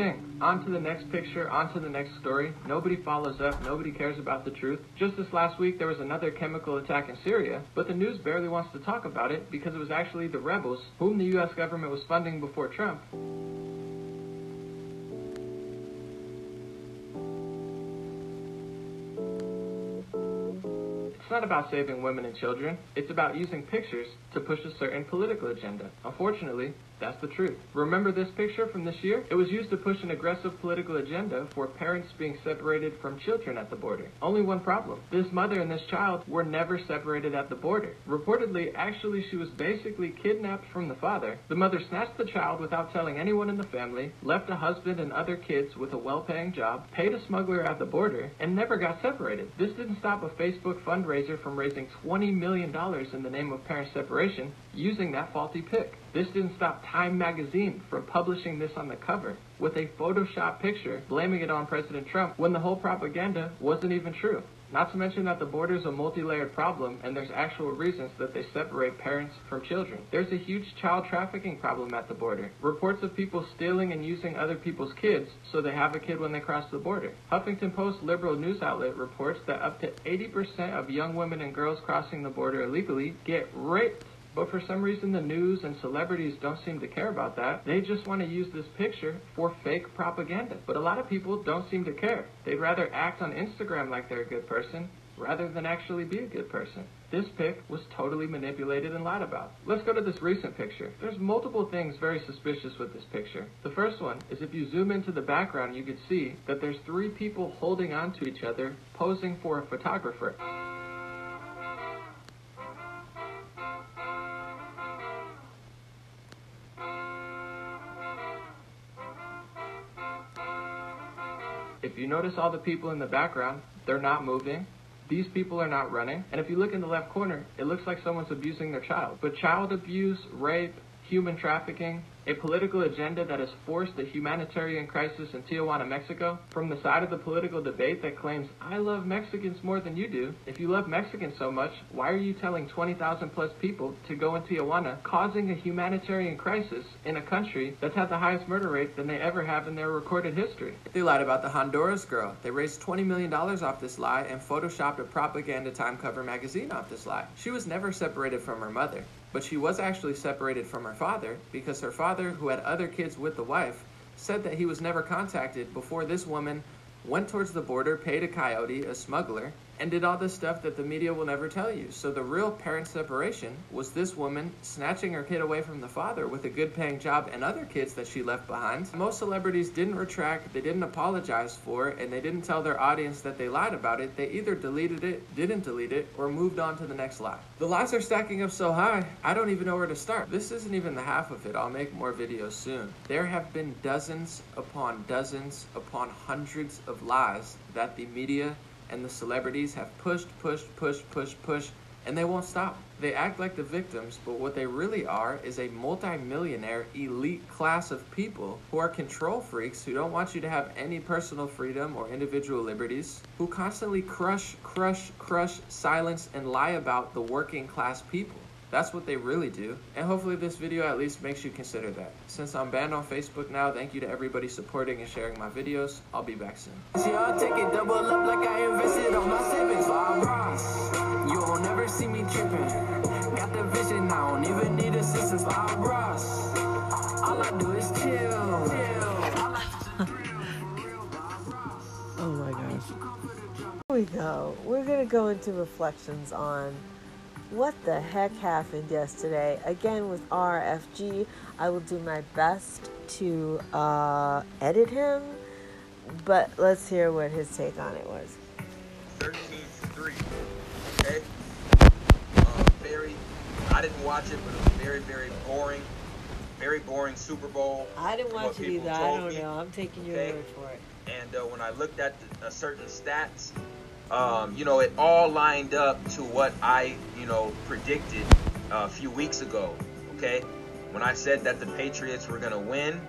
Thing. On to the next picture, on to the next story. Nobody follows up, nobody cares about the truth. Just this last week, there was another chemical attack in Syria, but the news barely wants to talk about it because it was actually the rebels, whom the US government was funding before Trump. It's not about saving women and children. It's about using pictures to push a certain political agenda. Unfortunately, that's the truth. Remember this picture from this year? It was used to push an aggressive political agenda for parents being separated from children at the border. Only one problem. This mother and this child were never separated at the border. Reportedly, actually, she was basically kidnapped from the father. The mother snatched the child without telling anyone in the family, left a husband and other kids with a well-paying job, paid a smuggler at the border, and never got separated. This didn't stop a Facebook fundraiser from raising $20 million in the name of parent separation using that faulty pic. This didn't stop Time magazine from publishing this on the cover with a Photoshop picture blaming it on President Trump when the whole propaganda wasn't even true. Not to mention that the border is a multi-layered problem and there's actual reasons that they separate parents from children. There's a huge child trafficking problem at the border. Reports of people stealing and using other people's kids so they have a kid when they cross the border. Huffington Post liberal news outlet reports that up to 80% of young women and girls crossing the border illegally get raped but for some reason, the news and celebrities don't seem to care about that. They just want to use this picture for fake propaganda. But a lot of people don't seem to care. They'd rather act on Instagram like they're a good person rather than actually be a good person. This pic was totally manipulated and lied about. Let's go to this recent picture. There's multiple things very suspicious with this picture. The first one is if you zoom into the background, you can see that there's three people holding onto each other, posing for a photographer. If you notice all the people in the background, they're not moving, These people are not running. And if you look in the left corner, it looks like someone's abusing their child. But child abuse, rape, human trafficking, a political agenda that has forced the humanitarian crisis in Tijuana, Mexico, from the side of the political debate that claims, I love Mexicans more than you do. If you love Mexicans so much, why are you telling 20,000 plus people to go in Tijuana, causing a humanitarian crisis in a country that's had the highest murder rate than they ever have in their recorded history? They lied about the Honduras girl. They raised $20 million off this lie and photoshopped a propaganda time cover magazine off this lie. She was never separated from her mother. But she was actually separated from her father because her father, who had other kids with the wife, said that he was never contacted before this woman went towards the border, paid a coyote, a smuggler, and did all this stuff that the media will never tell you. So the real parent separation was this woman snatching her kid away from the father with a good paying job and other kids that she left behind. Most celebrities didn't retract, they didn't apologize for it, and they didn't tell their audience that they lied about it. They either deleted it, didn't delete it, or moved on to the next lie. The lies are stacking up so high, I don't even know where to start. This isn't even the half of it. I'll make more videos soon. There have been dozens upon dozens upon hundreds of lies that the media and the celebrities have pushed, pushed, pushed, pushed, pushed, and they won't stop. They act like the victims, but what they really are is a multimillionaire elite class of people who are control freaks who don't want you to have any personal freedom or individual liberties, who constantly crush, crush, crush, silence, and lie about the working class people. That's what they really do. And hopefully this video at least makes you consider that. Since I'm banned on Facebook now, thank you to everybody supporting and sharing my videos. I'll be back soon. See, I'll take it double up like I invested on my savings. Bob Ross, you will never see me tripping. Got the vision, I don't even need assistance. Bob Ross, all I do is chill. Oh my gosh. Here we go. We're going to go into reflections on what the heck happened yesterday. Again, with RFG, I will do my best to uh, edit him, but let's hear what his take on it was. 13-3. Okay? Uh, very, I didn't watch it, but it was very, very boring. Very boring Super Bowl. I didn't watch it either. I don't me. know. I'm taking your Okay? word for it. And uh, when I looked at the, uh, certain stats, um, you know, it all lined up to what I, you know, predicted uh, a few weeks ago. Okay, when I said that the Patriots were going to win,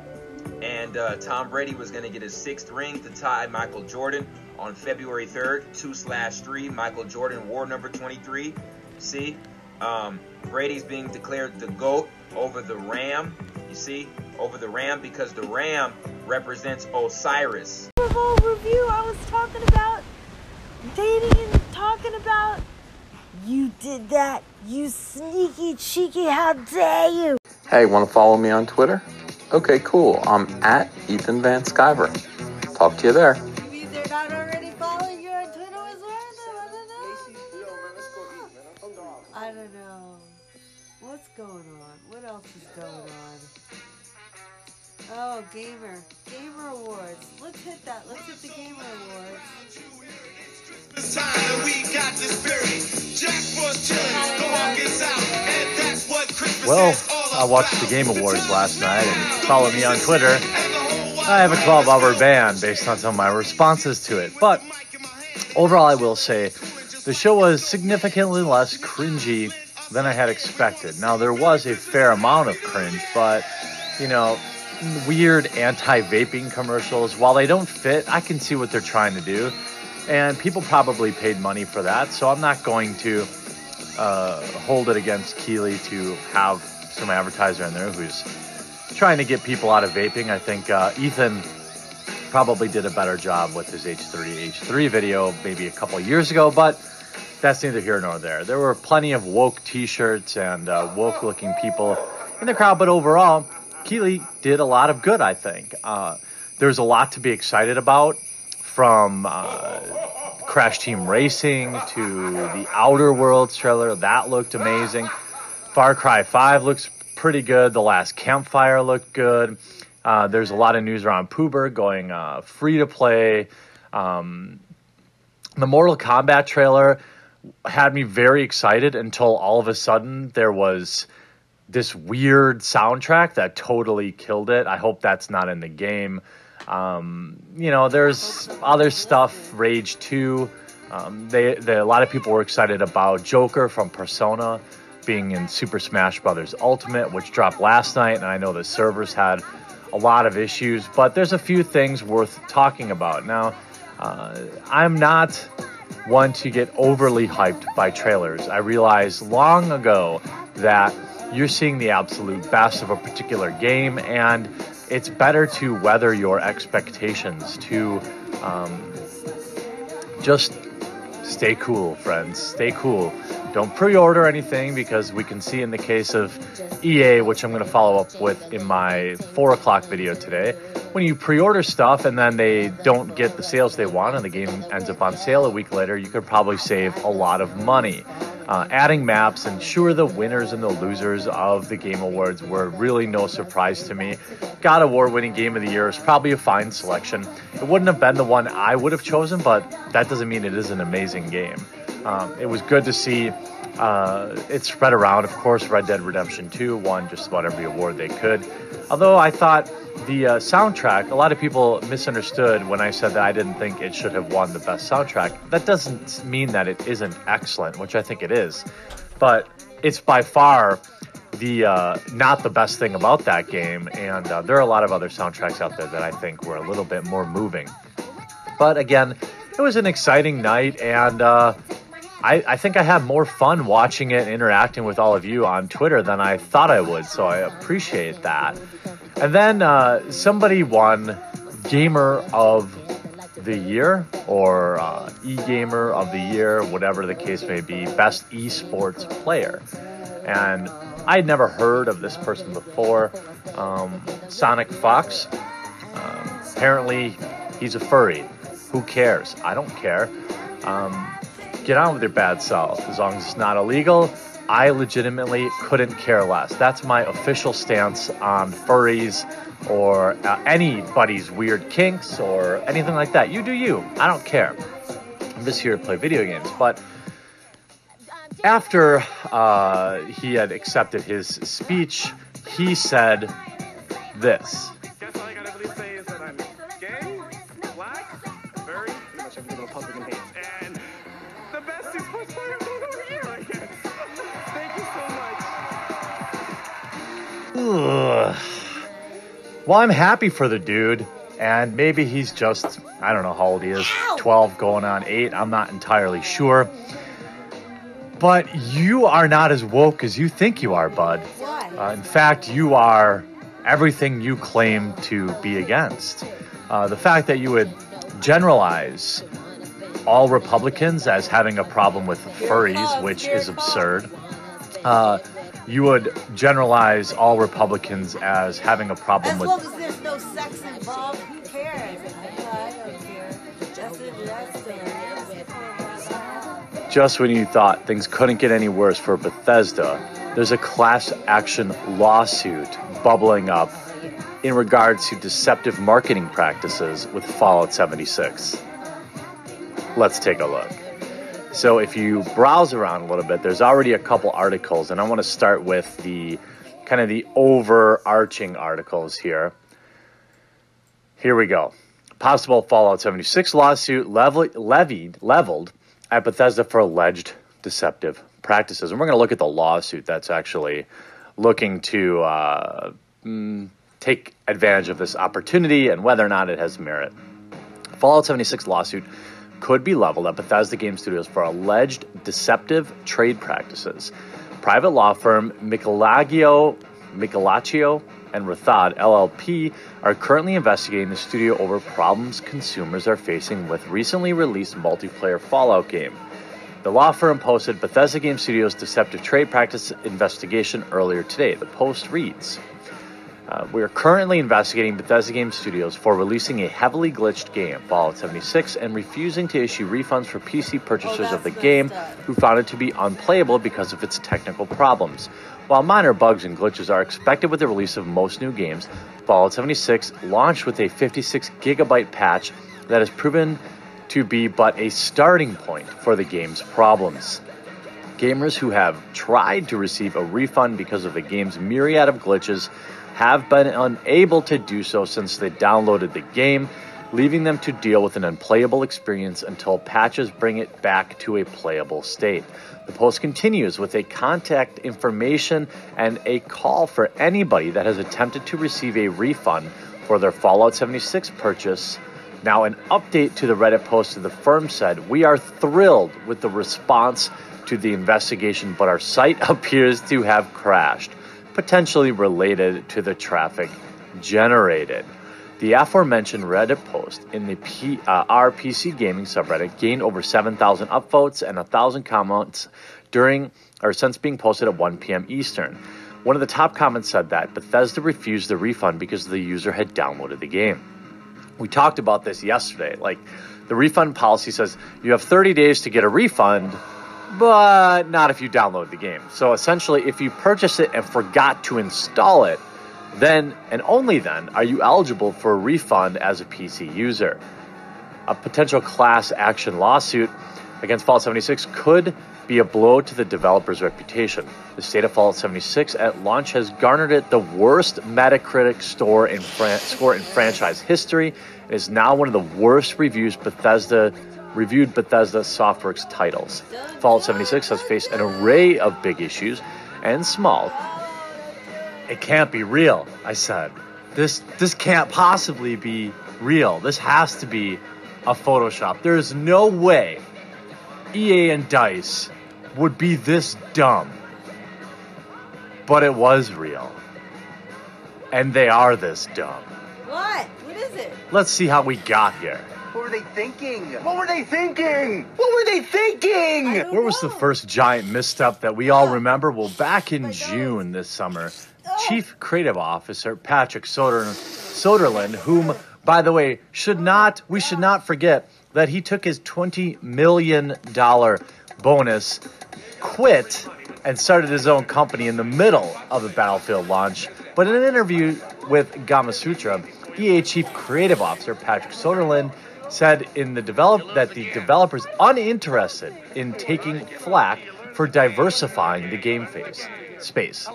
and uh, Tom Brady was going to get his sixth ring to tie Michael Jordan on February 3rd, two slash three. Michael Jordan wore number 23. See, um, Brady's being declared the goat over the Ram. You see, over the Ram because the Ram represents Osiris. Super Bowl review, I was talking about dating and talking about you did that, you sneaky cheeky, how dare you! Hey, want to follow me on Twitter? Okay, cool. I'm at Ethan Van Sciver. Talk to you there. Maybe they're not already following you on Twitter as well. I don't know. I don't know. What's going on? What else is going on? Oh, Gamer. Gamer Awards. Let's hit that. Let's hit the Gamer Awards. It's time that we got the spirit. Jack was chilling, the hawk is out, and that's what Christmas Well, I watched the Game Awards last night and follow me on Twitter. I have a 12 hour ban based on some of my responses to it. But overall, I will say the show was significantly less cringy than I had expected. Now, there was a fair amount of cringe, but, you know, weird anti vaping commercials, while they don't fit, I can see what they're trying to do. And people probably paid money for that, so I'm not going to uh, hold it against Keighley to have some advertiser in there who's trying to get people out of vaping. I think uh, Ethan probably did a better job with his H30 H3 video maybe a couple years ago, but that's neither here nor there. There were plenty of woke T-shirts and uh, woke-looking people in the crowd, but overall, Keighley did a lot of good. I think uh, there's a lot to be excited about from uh, Crash Team Racing to the Outer Worlds trailer. That looked amazing. Far Cry 5 looks pretty good. The Last Campfire looked good. Uh, there's a lot of news around Poober going uh, free to play. Um, the Mortal Kombat trailer had me very excited until all of a sudden there was this weird soundtrack that totally killed it. I hope that's not in the game. Um, you know, there's other stuff, Rage 2, Um, they, they, a lot of people were excited about Joker from Persona being in Super Smash Brothers Ultimate, which dropped last night, and I know the servers had a lot of issues, but there's a few things worth talking about. Now, uh, I'm not one to get overly hyped by trailers. I realized long ago that you're seeing the absolute best of a particular game, and it's better to weather your expectations, to um, just stay cool, friends. Stay cool. Don't pre order anything because we can see in the case of EA, which I'm going to follow up with in my 4 o'clock video today, when you pre order stuff and then they don't get the sales they want and the game ends up on sale a week later, you could probably save a lot of money. Uh, adding maps and sure the winners and the losers of the game awards were really no surprise to me. God award winning game of the year is probably a fine selection. It wouldn't have been the one i would have chosen but that doesn't mean it is an amazing game um, it was good to see uh, it spread around of course red dead redemption 2 won just about every award they could although i thought the uh, soundtrack, a lot of people misunderstood when I said that I didn't think it should have won the best soundtrack. That doesn't mean that it isn't excellent, which I think it is, but it's by far the uh, not the best thing about that game. And uh, there are a lot of other soundtracks out there that I think were a little bit more moving. But again, it was an exciting night, and uh, I, I think I had more fun watching it and interacting with all of you on Twitter than I thought I would. So I appreciate that. And then uh, somebody won Gamer of the Year or uh, E Gamer of the Year, whatever the case may be, Best Esports Player. And I had never heard of this person before. Um, Sonic Fox. Um, apparently, he's a furry. Who cares? I don't care. Um, get on with your bad self. As long as it's not illegal, I legitimately couldn't care less. That's my official stance on furries or uh, anybody's weird kinks or anything like that. You do you. I don't care. I'm just here to play video games. But after uh, he had accepted his speech, he said this. Ugh. Well, I'm happy for the dude, and maybe he's just, I don't know how old he is, 12 going on 8. I'm not entirely sure. But you are not as woke as you think you are, bud. Uh, in fact, you are everything you claim to be against. Uh, the fact that you would generalize all Republicans as having a problem with furries, which is absurd. Uh, you would generalize all Republicans as having a problem As with. long as there's no sex involved, who cares? I don't care. Just if that's the- Just when you thought things couldn't get any worse for Bethesda, there's a class action lawsuit bubbling up in regards to deceptive marketing practices with Fallout 76. Let's take a look. So, if you browse around a little bit, there's already a couple articles, and I want to start with the kind of the overarching articles here. Here we go. Possible Fallout 76 lawsuit levied, leveled at Bethesda for alleged deceptive practices. And we're going to look at the lawsuit that's actually looking to uh, mm, take advantage of this opportunity and whether or not it has merit. Fallout 76 lawsuit could be leveled at Bethesda Game Studios for alleged deceptive trade practices. Private law firm Michelangelo, Migliaccio and Rathod LLP are currently investigating the studio over problems consumers are facing with recently released multiplayer Fallout game. The law firm posted Bethesda Game Studios' deceptive trade practice investigation earlier today. The post reads uh, We are currently investigating Bethesda Game Studios for releasing a heavily glitched game, Fallout 76, and refusing to issue refunds for PC purchasers of the game who found it to be unplayable because of its technical problems. While minor bugs and glitches are expected with the release of most new games, Fallout 76 launched with a 56 gigabyte patch that has proven to be but a starting point for the game's problems. Gamers who have tried to receive a refund because of the game's myriad of glitches have been unable to do so since they downloaded the game leaving them to deal with an unplayable experience until patches bring it back to a playable state. The post continues with a contact information and a call for anybody that has attempted to receive a refund for their Fallout 76 purchase. Now, an update to the Reddit post of the firm said, We are thrilled with the response to the investigation, but our site appears to have crashed, potentially related to the traffic generated. The aforementioned Reddit post in the P, uh, RPC gaming subreddit gained over 7,000 upvotes and 1,000 comments during or since being posted at 1 p.m. Eastern. One of the top comments said that Bethesda refused the refund because the user had downloaded the game. We talked about this yesterday. Like, the refund policy says you have 30 days to get a refund, but not if you download the game. So essentially, if you purchase it and forgot to install it, then and only then are you eligible for a refund as a PC user. A potential class action lawsuit against Fallout 76 could be a blow to the developer's reputation. The state of Fallout 76 at launch has garnered it the worst Metacritic score in, fran- score in franchise history and is now one of the worst reviews Bethesda reviewed Bethesda Softworks titles. Fallout 76 has faced an array of big issues and small it can't be real. I said, this this can't possibly be real. This has to be a Photoshop. There is no way EA and Dice would be this dumb. But it was real. And they are this dumb. What? What is it? Let's see how we got here. What were they thinking? What were they thinking? What were they thinking? Where was the first giant misstep that we all remember? Well, back in June this summer, Chief Creative Officer Patrick Soder- Soderlund, whom, by the way, should not we should not forget that he took his twenty million dollar bonus, quit, and started his own company in the middle of the Battlefield launch. But in an interview with Gamasutra, EA Chief Creative Officer Patrick Soderlund said in the develop that the developers uninterested in taking flack for diversifying the game phase space.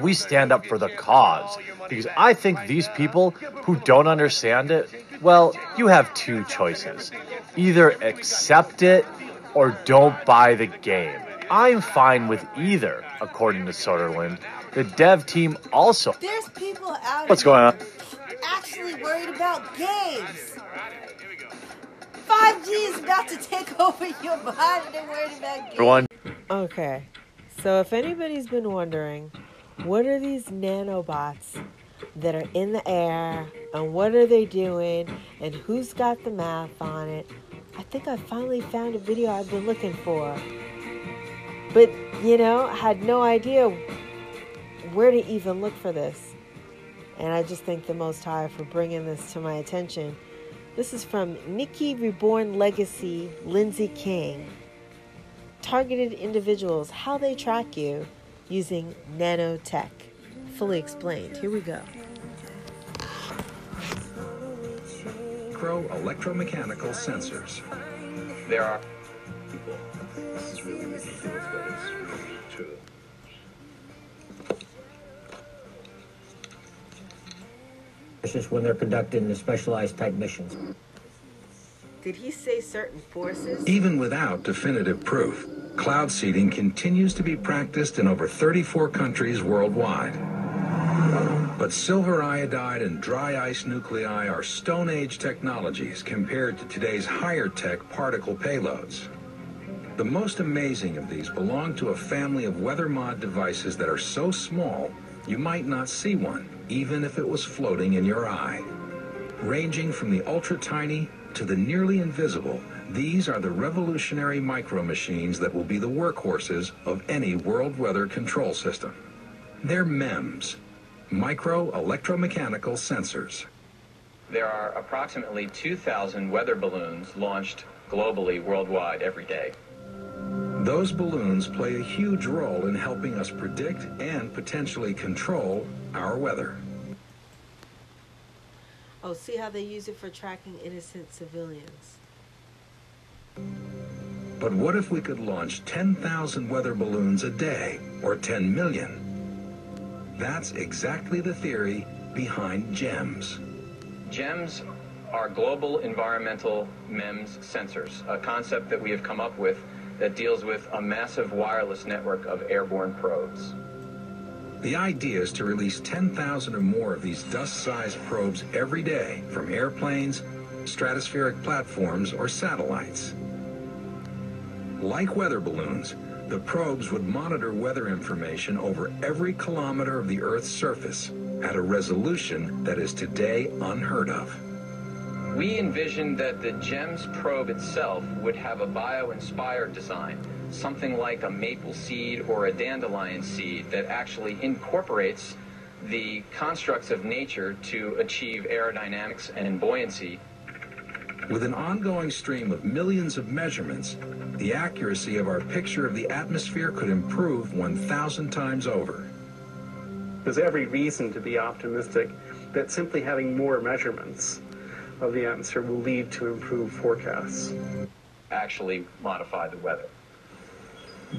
We stand up for the cause because I think these people who don't understand it, well, you have two choices. Either accept it or don't buy the game. I'm fine with either, according to Soderlund. The dev team also. There's people out What's going on? actually worried about games. 5G is about to take over your body. and they're worried about games. Everyone. Okay, so if anybody's been wondering, what are these nanobots that are in the air and what are they doing and who's got the math on it? I think I finally found a video I've been looking for. But, you know, I had no idea where to even look for this. And I just thank the Most High for bringing this to my attention. This is from Nikki Reborn Legacy Lindsay King. Targeted individuals, how they track you using nanotech. Fully explained. Here we go. Micro electromechanical sensors. There are people. This is really ridiculous, but it's true. This is when they're conducted in the specialized type missions. Did he say certain forces? Even without definitive proof, cloud seeding continues to be practiced in over 34 countries worldwide. But silver iodide and dry ice nuclei are Stone Age technologies compared to today's higher tech particle payloads. The most amazing of these belong to a family of weather mod devices that are so small you might not see one, even if it was floating in your eye. Ranging from the ultra tiny to the nearly invisible, these are the revolutionary micro machines that will be the workhorses of any world weather control system. They're MEMS, micro electromechanical sensors. There are approximately 2,000 weather balloons launched globally, worldwide, every day. Those balloons play a huge role in helping us predict and potentially control our weather. Oh, see how they use it for tracking innocent civilians. But what if we could launch 10,000 weather balloons a day, or 10 million? That's exactly the theory behind GEMS. GEMS are global environmental MEMS sensors, a concept that we have come up with that deals with a massive wireless network of airborne probes. The idea is to release 10,000 or more of these dust-sized probes every day from airplanes, stratospheric platforms, or satellites. Like weather balloons, the probes would monitor weather information over every kilometer of the Earth's surface at a resolution that is today unheard of. We envisioned that the GEMS probe itself would have a bio-inspired design, something like a maple seed or a dandelion seed that actually incorporates the constructs of nature to achieve aerodynamics and buoyancy. With an ongoing stream of millions of measurements, the accuracy of our picture of the atmosphere could improve 1,000 times over. There's every reason to be optimistic that simply having more measurements of the atmosphere will lead to improved forecasts. Actually modify the weather.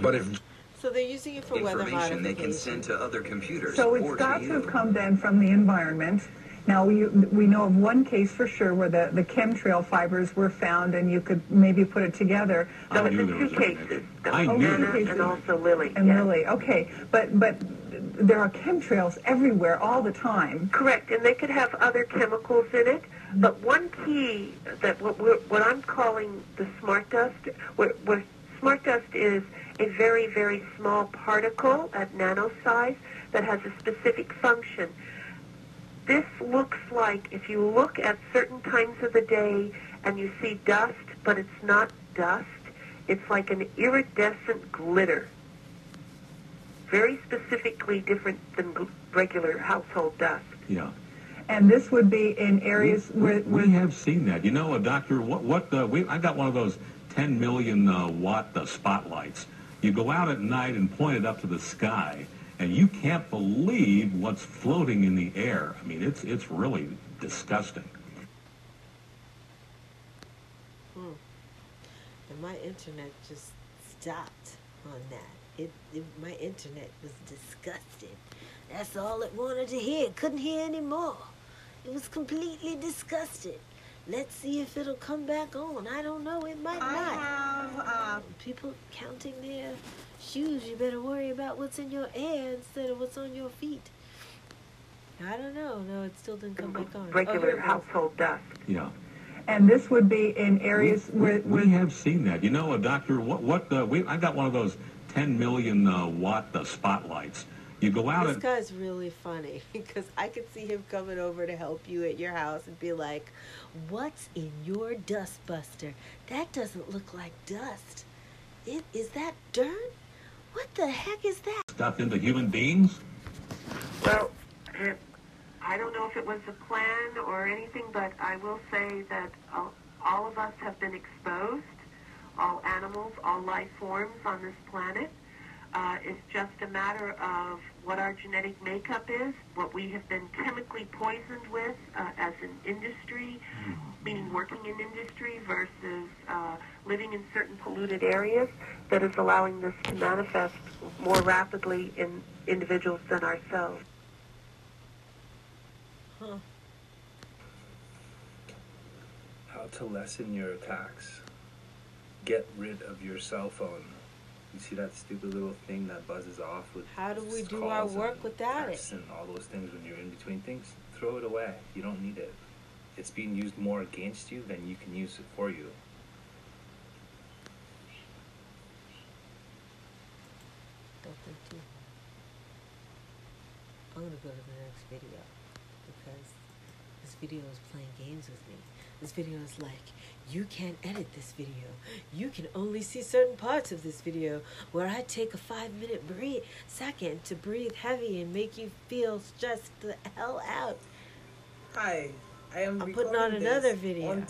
But if So they're using it for weather information they can send to other computers So or it's to got to you. have come then from the environment. Now, we, we know of one case for sure where the, the chemtrail fibers were found and you could maybe put it together. I That was knew in two cases. I was knew there was and also Lily, And yes. Lily, okay. But, but there are chemtrails everywhere all the time. Correct, and they could have other chemicals in it. But one key that what, what I'm calling the smart dust, where, where smart dust is a very, very small particle at nano size that has a specific function. This looks like if you look at certain times of the day and you see dust, but it's not dust, it's like an iridescent glitter. Very specifically different than regular household dust. Yeah. And this would be in areas where, We have seen that. You know, uh, Doctor, what, what, uh, we, I got one of those 10 million uh, watt uh, spotlights. You go out at night and point it up to the sky, and you can't believe what's floating in the air. I mean, it's, it's really disgusting. Hmm. And my internet just stopped on that. It, it my internet was disgusted. That's all it wanted to hear. It couldn't hear anymore. It was completely disgusted. Let's see if it'll come back on. I don't know. It might I not. have, uh, People counting their shoes. You better worry about what's in your air instead of what's on your feet. I don't know. No, it still didn't come back on. Oh, here Regular it goes. household dust. Yeah. And this would be in areas where, where We have seen that. You know, a Doctor, what, what, uh, we, I got one of those 10 million uh, watt uh, spotlights. You go out This and guy's really funny because I could see him coming over to help you at your house and be like, "What's in your dust buster? That doesn't look like dust. It is that dirt? What the heck is that?" stuff into human beings. Well, I don't know if it was a plan or anything, but I will say that all, all of us have been exposed, all animals, all life forms on this planet. Uh, it's just a matter of what our genetic makeup is, what we have been chemically poisoned with uh, as an industry, meaning working in industry versus uh, living in certain polluted areas, that is allowing this to manifest more rapidly in individuals than ourselves. Huh. How to lessen your attacks. Get rid of your cell phone. You see that stupid little thing that buzzes off with How do we do calls our and work without it? and all those things when you're in between things? Throw it away. You don't need it. It's being used more against you than you can use it for you. Don't think too. I'm gonna go to the next video because this video is playing games with me. This video is like, you can't edit this video. You can only see certain parts of this video where I take a five minute breathe second to breathe heavy and make you feel stressed the hell out. Hi, I am I'm putting on another video. on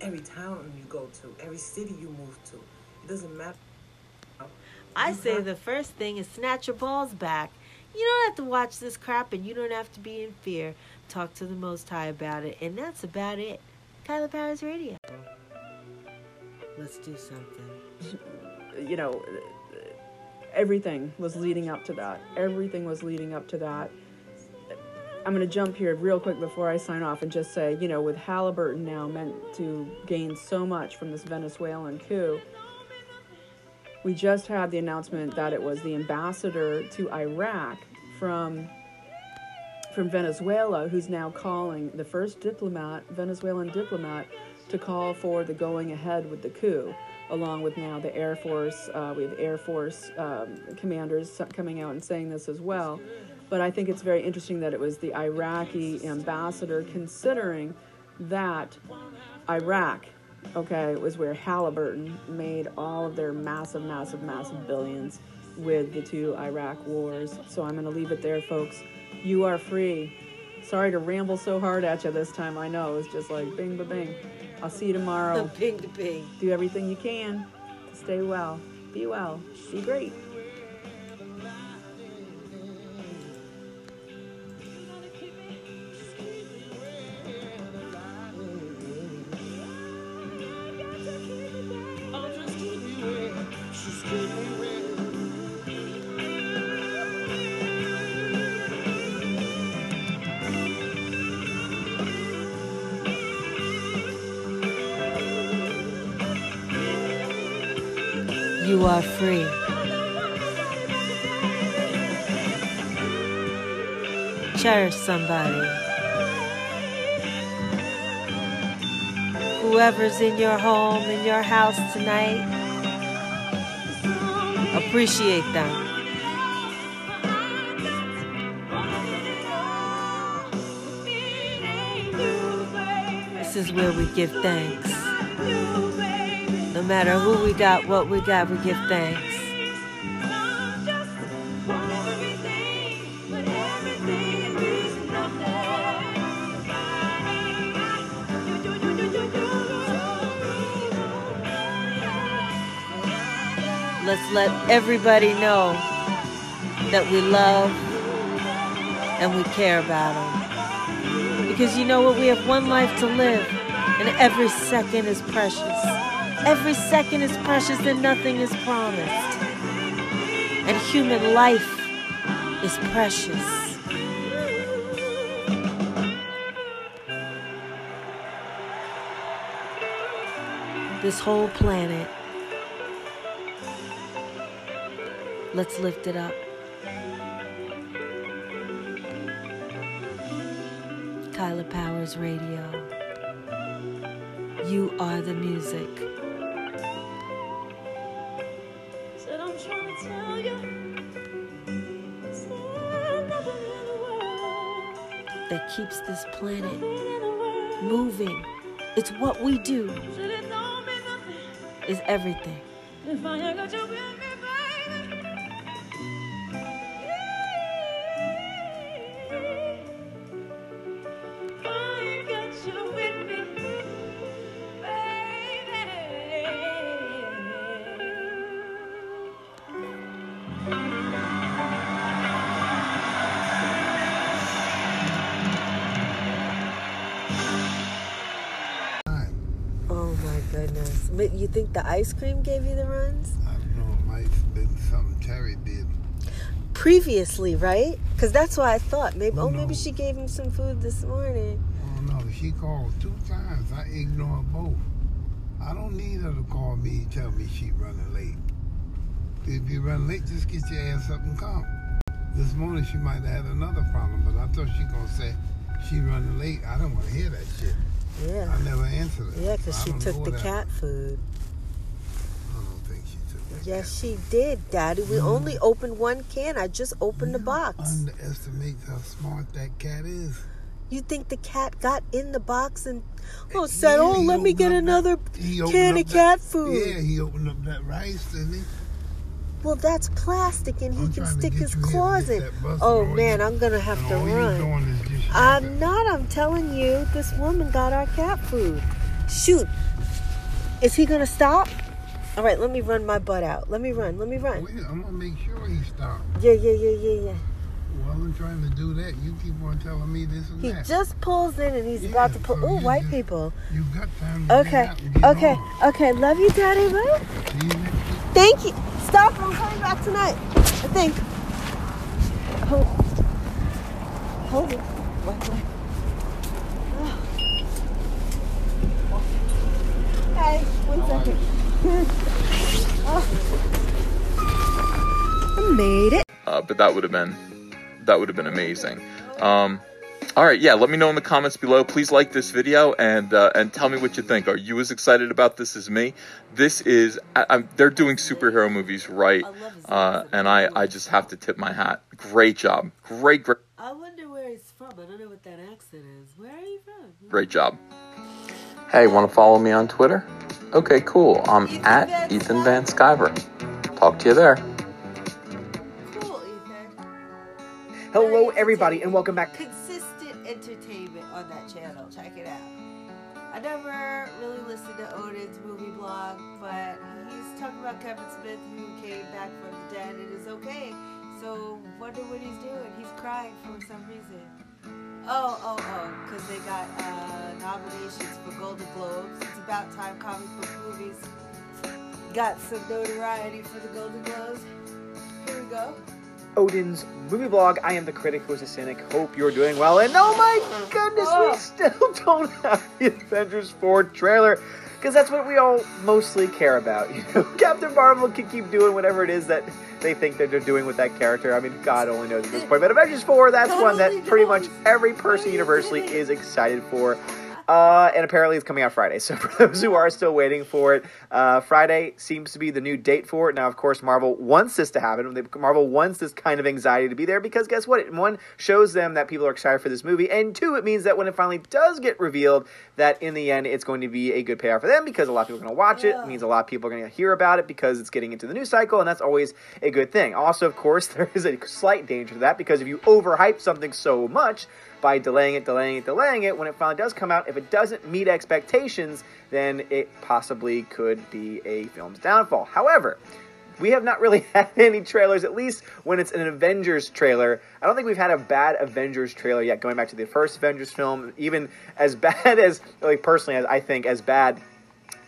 every town you go to, every city you move to, it doesn't matter. I say the first thing is snatch your balls back. You don't have to watch this crap and you don't have to be in fear. Talk to the Most High about it, and that's about it. Kaila Powerz Radio. Let's do something. you know, everything was leading up to that. Everything was leading up to that. I'm going to jump here real quick before I sign off and just say, you know, with Halliburton now meant to gain so much from this Venezuelan coup, we just had the announcement that it was the ambassador to Iraq from from Venezuela who's now calling the first diplomat, Venezuelan diplomat, to call for the going ahead with the coup, along with now the Air Force. Uh, we have Air Force um, commanders coming out and saying this as well. But I think it's very interesting that it was the Iraqi ambassador, considering that Iraq, okay, was where Halliburton made all of their massive, massive, massive billions with the two Iraq wars. So I'm going to leave it there, folks. You are free. Sorry to ramble so hard at you this time. I know it's just like bing, ba, bing. I'll see you tomorrow. Bing, to bing. Do everything you can to stay well. Be well. Be great. Are free. Cherish somebody. Whoever's in your home, in your house tonight, appreciate them. This is where we give thanks. No matter who we got, what we got, we give thanks. Let's let everybody know that we love and we care about them. Because you know what? We have one life to live, and every second is precious. Every second is precious and nothing is promised. And human life is precious. This whole planet, let's lift it up. Kaila Powerz Radio. You are the music. Keeps this planet moving. It's what we do. Is everything. Ice cream gave you the runs? I don't know. It might have been something Terry did. Previously, right? Because that's why I thought maybe. Oh, Oh, maybe she gave him some food this morning. Oh no, she called two times. I ignored both. I don't need her to call me and tell me she running late. If you run late, just get your ass up and come. This morning she might have had another problem, but I thought she gonna say she running late. I don't want to hear that shit. Yeah. I never answered it. Yeah, because I she took the cat food. I don't think she took that. Yes, she did, Daddy. We only mm. opened one can. I just opened the box. Underestimate how smart that cat is. You think the cat got in the box and oh said, Yeah, "Oh, let me get another He opened can of that- cat food." Yeah, he opened up that rice, didn't he? Well, that's plastic, and he can stick his you claws in. Oh man, you- I'm gonna have to run. doing is just I'm not. I'm telling you, this woman got our cat food. Shoot, is he gonna stop? All right, let me run my butt out. Let me run. Let me run. Wait, I'm gonna make sure he stops. Yeah, yeah, yeah, yeah, yeah. While I'm trying to do that, you keep on telling me this and He that. just pulls in and he's about to pull. so Oh, white just- people. You got time to Okay, get out and get okay, on. okay. Love you, Daddy. You. Thank you. Stop. I'm coming back tonight. I think. Hold. Hold it. Hey, one second. I made it. uh, but that would have been that would have been amazing. Um, all right, yeah. Let me know in the comments below. Please like this video and uh, and tell me what you think. Are you as excited about this as me? This is I, I'm, they're doing superhero movies right, uh, and I I just have to tip my hat. Great job, great great I wonder where he's from. I don't know what that accent is. Where are you from? great job. Hey, want to follow me on Twitter? Okay, cool. I'm at Ethan Van Sciver. Talk to you there. Hello, everybody, and welcome back. Consistent entertainment on that channel. Check it out. I never really listened to Odin's movie blog, but he's talking about Kevin Smith who came back from the dead and is okay. So wonder what he's doing. He's crying for some reason. Oh, oh, oh, because they got uh, nominations for Golden Globes. It's about time comic book movies got some notoriety for the Golden Globes. Here we go. Odin's movie blog. I am the critic who is a cynic. Hope you're doing well. And oh my goodness, we still don't have the Avengers 4 trailer. Because that's what we all mostly care about. You know, Captain Marvel can keep doing whatever it is that they think that they're doing with that character. I mean, God only knows at this point. But Avengers 4, that's one that pretty much every person universally is excited for. Uh, and apparently it's coming out Friday. So for those who are still waiting for it, uh, Friday seems to be the new date for it. Now, of course, Marvel wants this to happen. Marvel wants this kind of anxiety to be there because guess what? It, one shows them that people are excited for this movie, and two, it means that when it finally does get revealed, that in the end it's going to be a good payoff for them because a lot of people are going to watch it. It means a lot of people are going to hear about it because it's getting into the news cycle, and that's always a good thing. Also, of course, there is a slight danger to that because if you overhype something so much, by delaying it, delaying it, delaying it, when it finally does come out, if it doesn't meet expectations, then it possibly could be a film's downfall. However, we have not really had any trailers, at least when it's an Avengers trailer. I don't think we've had a bad Avengers trailer yet, going back to the first Avengers film, even as bad as, like, personally, as I think, as bad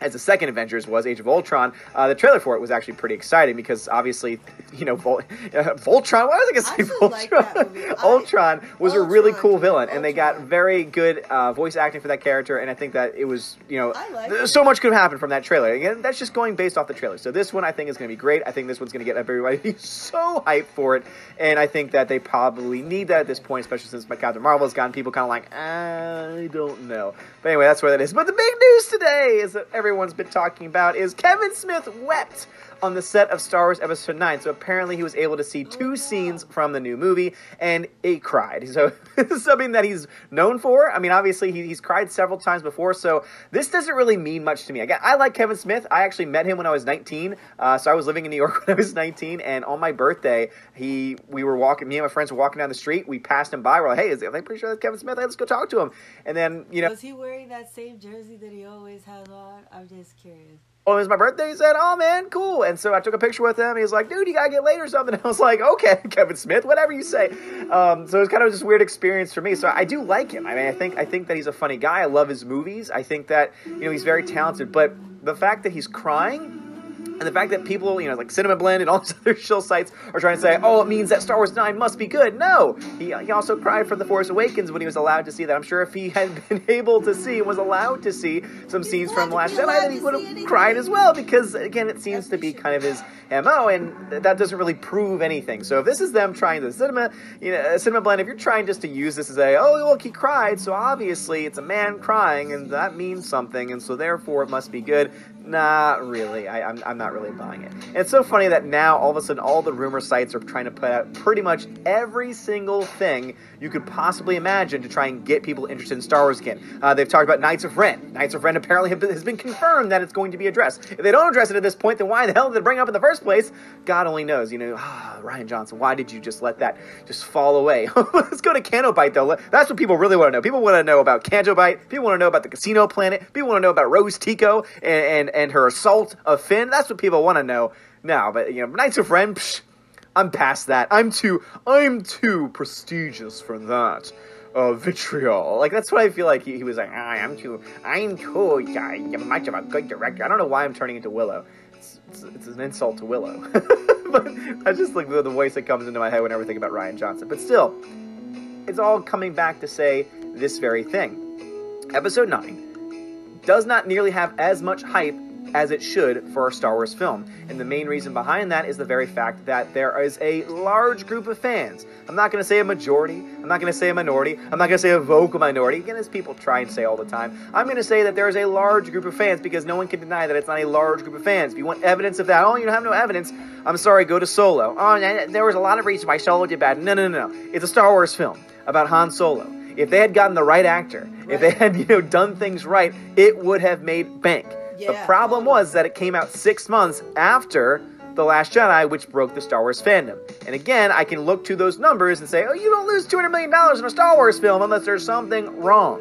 as the second Avengers was, Age of Ultron, uh, the trailer for it was actually pretty exciting because obviously, you know, Vol- uh, Voltron. Why was I going to say Voltron? Ultron was a really cool villain, and they got very good uh, voice acting for that character. And I think that it was, you know, th- so much could have happened from that trailer. Again, that's just going based off the trailer. So this one I think is going to be great. I think this one's going to get everybody so hyped for it, and I think that they probably need that at this point, especially since Captain Marvel has gotten people kind of like, I don't know. But anyway, that's where that is. But the big news today is that everyone's been talking about is Kevin Smith wept on the set of Star Wars Episode 9. So apparently he was able to see two scenes from the new movie and he cried. So this is something that he's known for. I mean, obviously he, he's cried several times before, so this doesn't really mean much to me. Again, I like Kevin Smith. I actually met him when I was 19. Uh, so I was living in New York when I was 19, and on my birthday, he we were walking, me and my friends were walking down the street. We passed him by. We're like, hey, is, I'm pretty sure that's Kevin Smith. Hey, let's go talk to him. And then, you know, Was he wearing that same jersey that he always has on? I'm just curious. Oh, it was my birthday. He said, "Oh man, cool." And so I took a picture with him. He was like, "Dude, you gotta get laid or something." I was like, "Okay, Kevin Smith, whatever you say." Um, so it was kind of just weird experience for me. So I do like him. I mean, I think I think that he's a funny guy. I love his movies. I think that you know he's very talented. But the fact that he's crying. And the fact that people, you know, like Cinema Blend and all these other shill sites are trying to say, oh, it means that Star Wars 9 must be good. No. He, he also cried for The Force Awakens when he was allowed to see that. I'm sure if he had been able to see, was allowed to see some scenes from Last Jedi, then he would have cried as well because, again, it seems to be kind of his MO, and that doesn't really prove anything. So if this is them trying to cinema, you know, uh, Cinema Blend, if you're trying just to use this as a, oh, look, he cried, so obviously it's a man crying, and that means something, and so therefore it must be good. Not really. I, I'm, I'm not really buying it. And it's so funny that now all of a sudden all the rumor sites are trying to put out pretty much every single thing you could possibly imagine to try and get people interested in Star Wars again. Uh, they've talked about Knights of Ren. Knights of Ren apparently has been confirmed that it's going to be addressed. If they don't address it at this point, then why the hell did they bring it up in the first place? God only knows. You know, ah, Rian Johnson, why did you just let that just fall away? Let's go to Canto Bight though. That's what people really want to know. People want to know about Canto Bight. People want to know about the Casino Planet. People want to know about Rose Tico and, and, and her assault of Finn. That's what people want to know now. But you know, Knights of Ren. Psh, I'm past that. I'm too I'm too prestigious for that. Uh, vitriol. Like that's what I feel like he, he was like. "Ah, I'm too. I'm too guy. You're much of a good director. I don't know why I'm turning into Willow. It's, it's, it's an insult to Willow. but I just like the, the voice that comes into my head whenever I think about Rian Johnson. But still, it's all coming back to say this very thing. Episode 9 does not nearly have as much hype as it should for a Star Wars film. And the main reason behind that is the very fact that there is a large group of fans. I'm not going to say a majority, I'm not going to say a minority, I'm not going to say a vocal minority, again, as people try and say all the time. I'm going to say that there is a large group of fans because no one can deny that it's not a large group of fans. If you want evidence of that, oh, you have no evidence, I'm sorry, go to Solo. Oh, there was a lot of reasons why Solo did bad. No, no, no, no. It's a Star Wars film about Han Solo. If they had gotten the right actor, if they had, you know, done things right, it would have made bank. The problem was that it came out six months after The Last Jedi, which broke the Star Wars fandom. And again, I can look to those numbers and say, oh, you don't lose $200 million in a Star Wars film unless there's something wrong.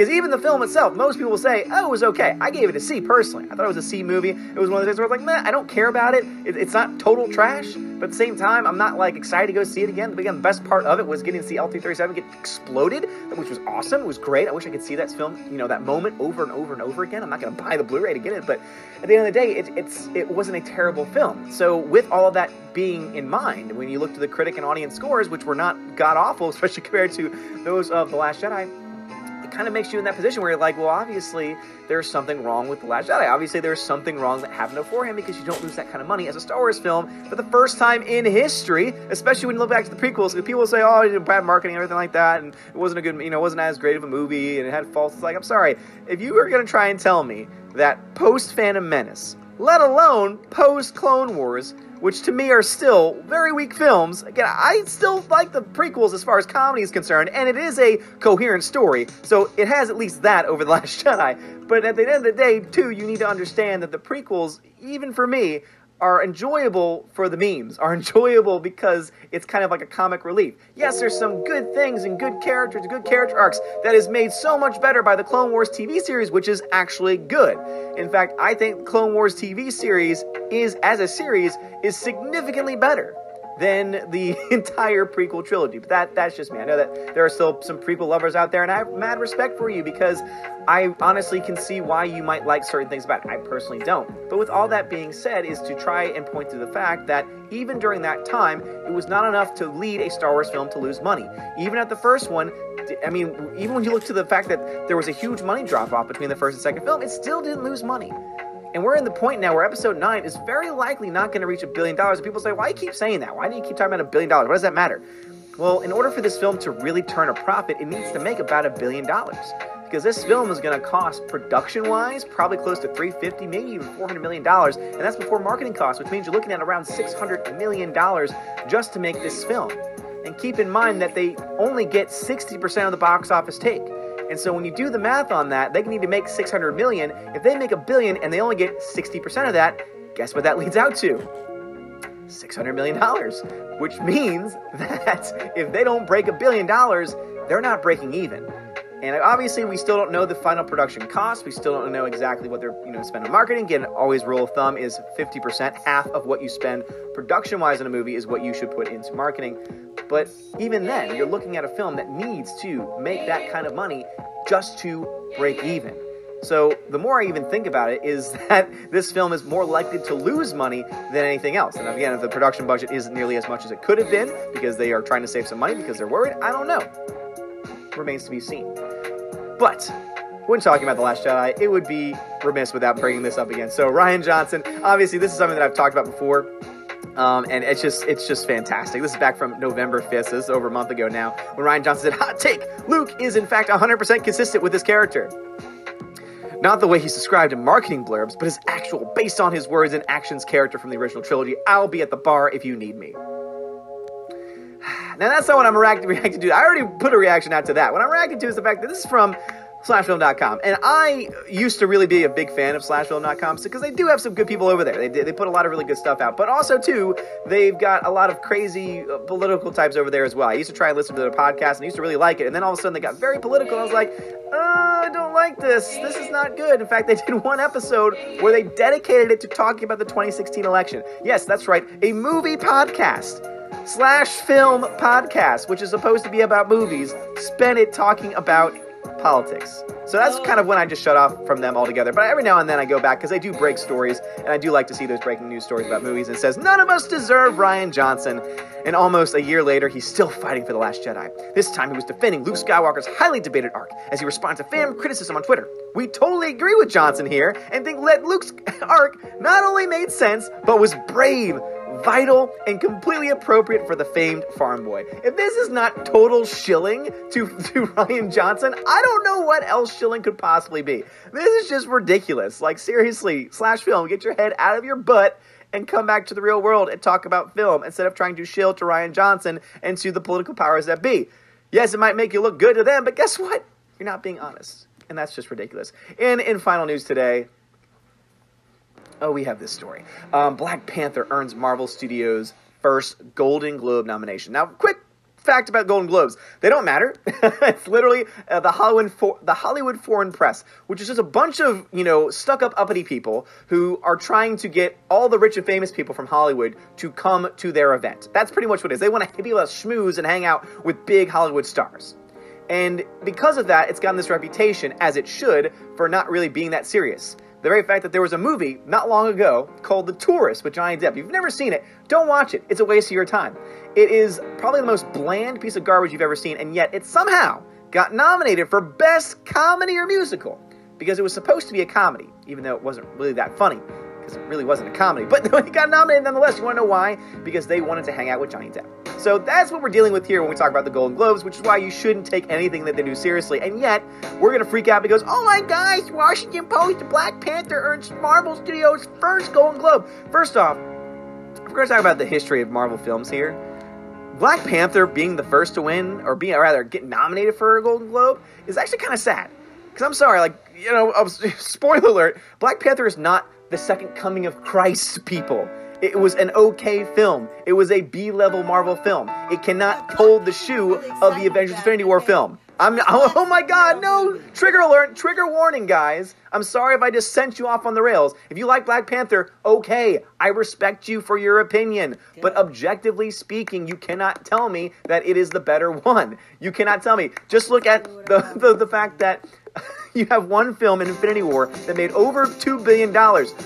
Because even the film itself, most people will say, oh, it was okay. I gave it a C personally. I thought it was a C movie. It was one of those things where I was like, man, I don't care about it. it. It's not total trash. But at the same time, I'm not like excited to go see it again. But again, the best part of it was getting to see L3-37 get exploded, which was awesome. It was great. I wish I could see that film, you know, that moment over and over and over again. I'm not going to buy the Blu-ray to get it, but at the end of the day, it, it's it wasn't a terrible film. So with all of that being in mind, when you look to the critic and audience scores, which were not god awful, especially compared to those of The Last Jedi, kind of makes you in that position where you're like, well, obviously there's something wrong with The Last Jedi. Obviously there's something wrong that happened beforehand because you don't lose that kind of money as a Star Wars film for the first time in history, especially when you look back to the prequels. People say, oh, bad marketing and everything like that, and it wasn't a good, you know, wasn't as great of a movie, and it had faults. It's like, I'm sorry, if you are going to try and tell me that post Phantom Menace, let alone post Clone Wars, which to me are still very weak films. Again, I still like the prequels as far as comedy is concerned, and it is a coherent story, so it has at least that over The Last Jedi. But at the end of the day, too, you need to understand that the prequels, even for me, are enjoyable for the memes, are enjoyable because it's kind of like a comic relief. Yes, there's some good things and good characters, good character arcs that is made so much better by the Clone Wars TV series, which is actually good. In fact, I think Clone Wars TV series is, as a series, is significantly better than the entire prequel trilogy. But that that's just me. I know that there are still some prequel lovers out there, and I have mad respect for you because I honestly can see why you might like certain things about it. I personally don't. But with all that being said, is to try and point to the fact that even during that time, it was not enough to lead a Star Wars film to lose money. Even at the first one, I mean, even when you look to the fact that there was a huge money drop off between the first and second film, it still didn't lose money. And we're in the point now where episode 9 is very likely not going to reach a billion dollars. And people say, why do you keep saying that? Why do you keep talking about a billion dollars? What does that matter? Well, in order for this film to really turn a profit, it needs to make about a billion dollars. Because this film is going to cost production wise probably close to 350, maybe even 400 million dollars, and that's before marketing costs, which means you're looking at around 600 million dollars just to make this film. And keep in mind that they only get 60% of the box office take. And so when you do the math on that, they need to make 600 million. If they make a billion and they only get 60% of that, guess what that leads out to? $600 million, which means that if they don't break a billion dollars, they're not breaking even. And obviously, we still don't know the final production cost. We still don't know exactly what they're you know spend on marketing. Again, always rule of thumb is 50%. Half of what you spend production-wise in a movie is what you should put into marketing. But even then, you're looking at a film that needs to make that kind of money just to break even. So the more I even think about it, is that this film is more likely to lose money than anything else. And again, if the production budget isn't nearly as much as it could have been because they are trying to save some money because they're worried, I don't know. Remains to be seen. But when talking about The Last Jedi, it would be remiss without bringing this up again. So Rian Johnson, obviously, this is something that I've talked about before. Um, and it's just it's just fantastic. This is back from November 5th, so this is over a month ago now, when Rian Johnson said, Hot take! Luke is in fact 100% consistent with this character. Not the way he's described in marketing blurbs, but his actual, based on his words and actions character from the original trilogy. I'll be at the bar if you need me. Now that's not what I'm react- reacting to. I already put a reaction out to that. What I'm reacting to is the fact that this is from slashfilm.com. And I used to really be a big fan of slashfilm.com because they do have some good people over there. They, they put a lot of really good stuff out. But also, too, they've got a lot of crazy uh, political types over there as well. I used to try and listen to their podcast and I used to really like it. And then all of a sudden they got very political. I was like, uh, I don't like this. This is not good. In fact, they did one episode where they dedicated it to talking about the 2016 election. Yes, that's right. A movie podcast slash film podcast, which is supposed to be about movies, spent it talking about politics. So that's oh. kind of when I just shut off from them altogether. But every now and then I go back because they do break stories, and I do like to see those breaking news stories about movies. And it says none of us deserve Rian Johnson. And almost a year later, he's still fighting for the Last Jedi. This time, he was defending Luke Skywalker's highly debated arc as he responds to fan criticism on Twitter. We totally agree with Johnson here and think that Luke's arc not only made sense but was brave vital and completely appropriate for the famed farm boy. If this is not total shilling to, to Rian Johnson, I don't know what else shilling could possibly be. This is just ridiculous. Like, seriously, slash film, get your head out of your butt and come back to the real world and talk about film instead of trying to shill to Rian Johnson and to the political powers that be. Yes, it might make you look good to them, but guess what? You're not being honest. And that's just ridiculous. And in final news today, Oh, we have this story. Um, Black Panther earns Marvel Studios' first Golden Globe nomination. Now, quick fact about Golden Globes: they don't matter. it's literally uh, the Hollywood for- the Hollywood Foreign Press, which is just a bunch of you know stuck up uppity people who are trying to get all the rich and famous people from Hollywood to come to their event. That's pretty much what it is. They want to be able to schmooze and hang out with big Hollywood stars. And because of that, it's gotten this reputation, as it should, for not really being that serious. The very fact that there was a movie not long ago called The Tourist with Johnny Depp. If you've never seen it, don't watch it. It's a waste of your time. It is probably the most bland piece of garbage you've ever seen, and yet it somehow got nominated for Best Comedy or Musical because it was supposed to be a comedy, even though it wasn't really that funny because it really wasn't a comedy. But it got nominated nonetheless. You want to know why? Because they wanted to hang out with Johnny Depp. So that's what we're dealing with here when we talk about the Golden Globes, which is why you shouldn't take anything that they do seriously. And yet, we're going to freak out because, oh my gosh, Washington Post, Black Panther earns Marvel Studios' first Golden Globe. First off, we're going to talk about the history of Marvel films here, Black Panther being the first to win, or being, or rather, get nominated for a Golden Globe, is actually kind of sad. Because I'm sorry, like, you know, spoiler alert, Black Panther is not the second coming of Christ, people. It was an okay film. It was a B level Marvel film. It cannot hold the shoe of the Avengers Infinity War film. I'm oh my god, no! Trigger alert, trigger warning, guys. I'm sorry if I just sent you off on the rails. If you like Black Panther, okay, I respect you for your opinion. But objectively speaking, you cannot tell me that it is the better one. You cannot tell me. Just look at the, the, the fact that you have one film in Infinity War that made over $2 billion.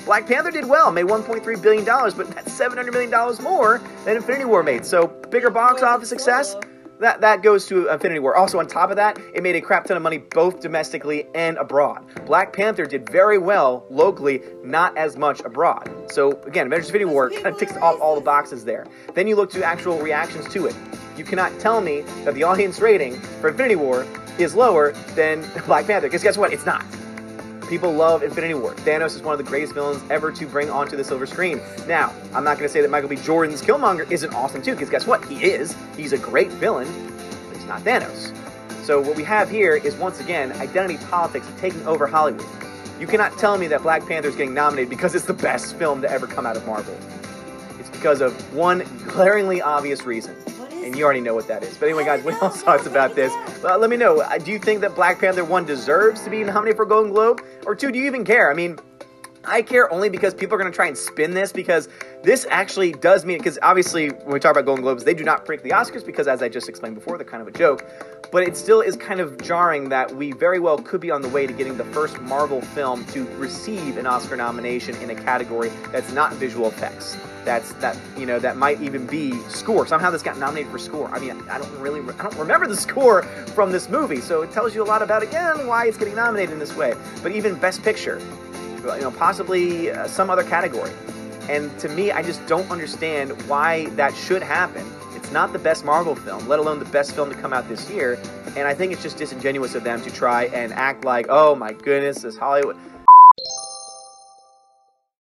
Black Panther did well, made $1.3 billion, but that's $700 million more than Infinity War made. So, bigger box office success, that, that goes to Infinity War. Also, on top of that, it made a crap ton of money both domestically and abroad. Black Panther did very well locally, not as much abroad. So, again, Avengers Infinity War kind of ticks off all the boxes there. Then you look to actual reactions to it. You cannot tell me that the audience rating for Infinity War is lower than Black Panther, because guess what? It's not. People love Infinity War. Thanos is one of the greatest villains ever to bring onto the silver screen. Now, I'm not going to say that Michael B. Jordan's Killmonger isn't awesome too, because guess what? He is. He's a great villain, but he's not Thanos. So what we have here is once again identity politics taking over Hollywood. You cannot tell me that Black Panther is getting nominated because it's the best film to ever come out of Marvel. It's because of one glaringly obvious reason. And you already know what that is. But anyway, guys, what y'all thoughts about this? Let me know. Uh, Do you think that Black Panther 1 deserves to be nominated for Golden Globe? Or 2, do you even care? I mean, I care only because people are going to try and spin this because this actually does mean, because obviously when we talk about Golden Globes, they do not predict the Oscars because, as I just explained before, they're kind of a joke. But it still is kind of jarring that we very well could be on the way to getting the first Marvel film to receive an Oscar nomination in a category that's not visual effects. That's that you know that might even be score. Somehow this got nominated for score. I mean, I don't really, I don't remember the score from this movie, so it tells you a lot about again why it's getting nominated in this way. But even Best Picture, you know, possibly uh, some other category. And to me, I just don't understand why that should happen. It's not the best Marvel film, let alone the best film to come out this year. And I think it's just disingenuous of them to try and act like, oh my goodness, this Hollywood.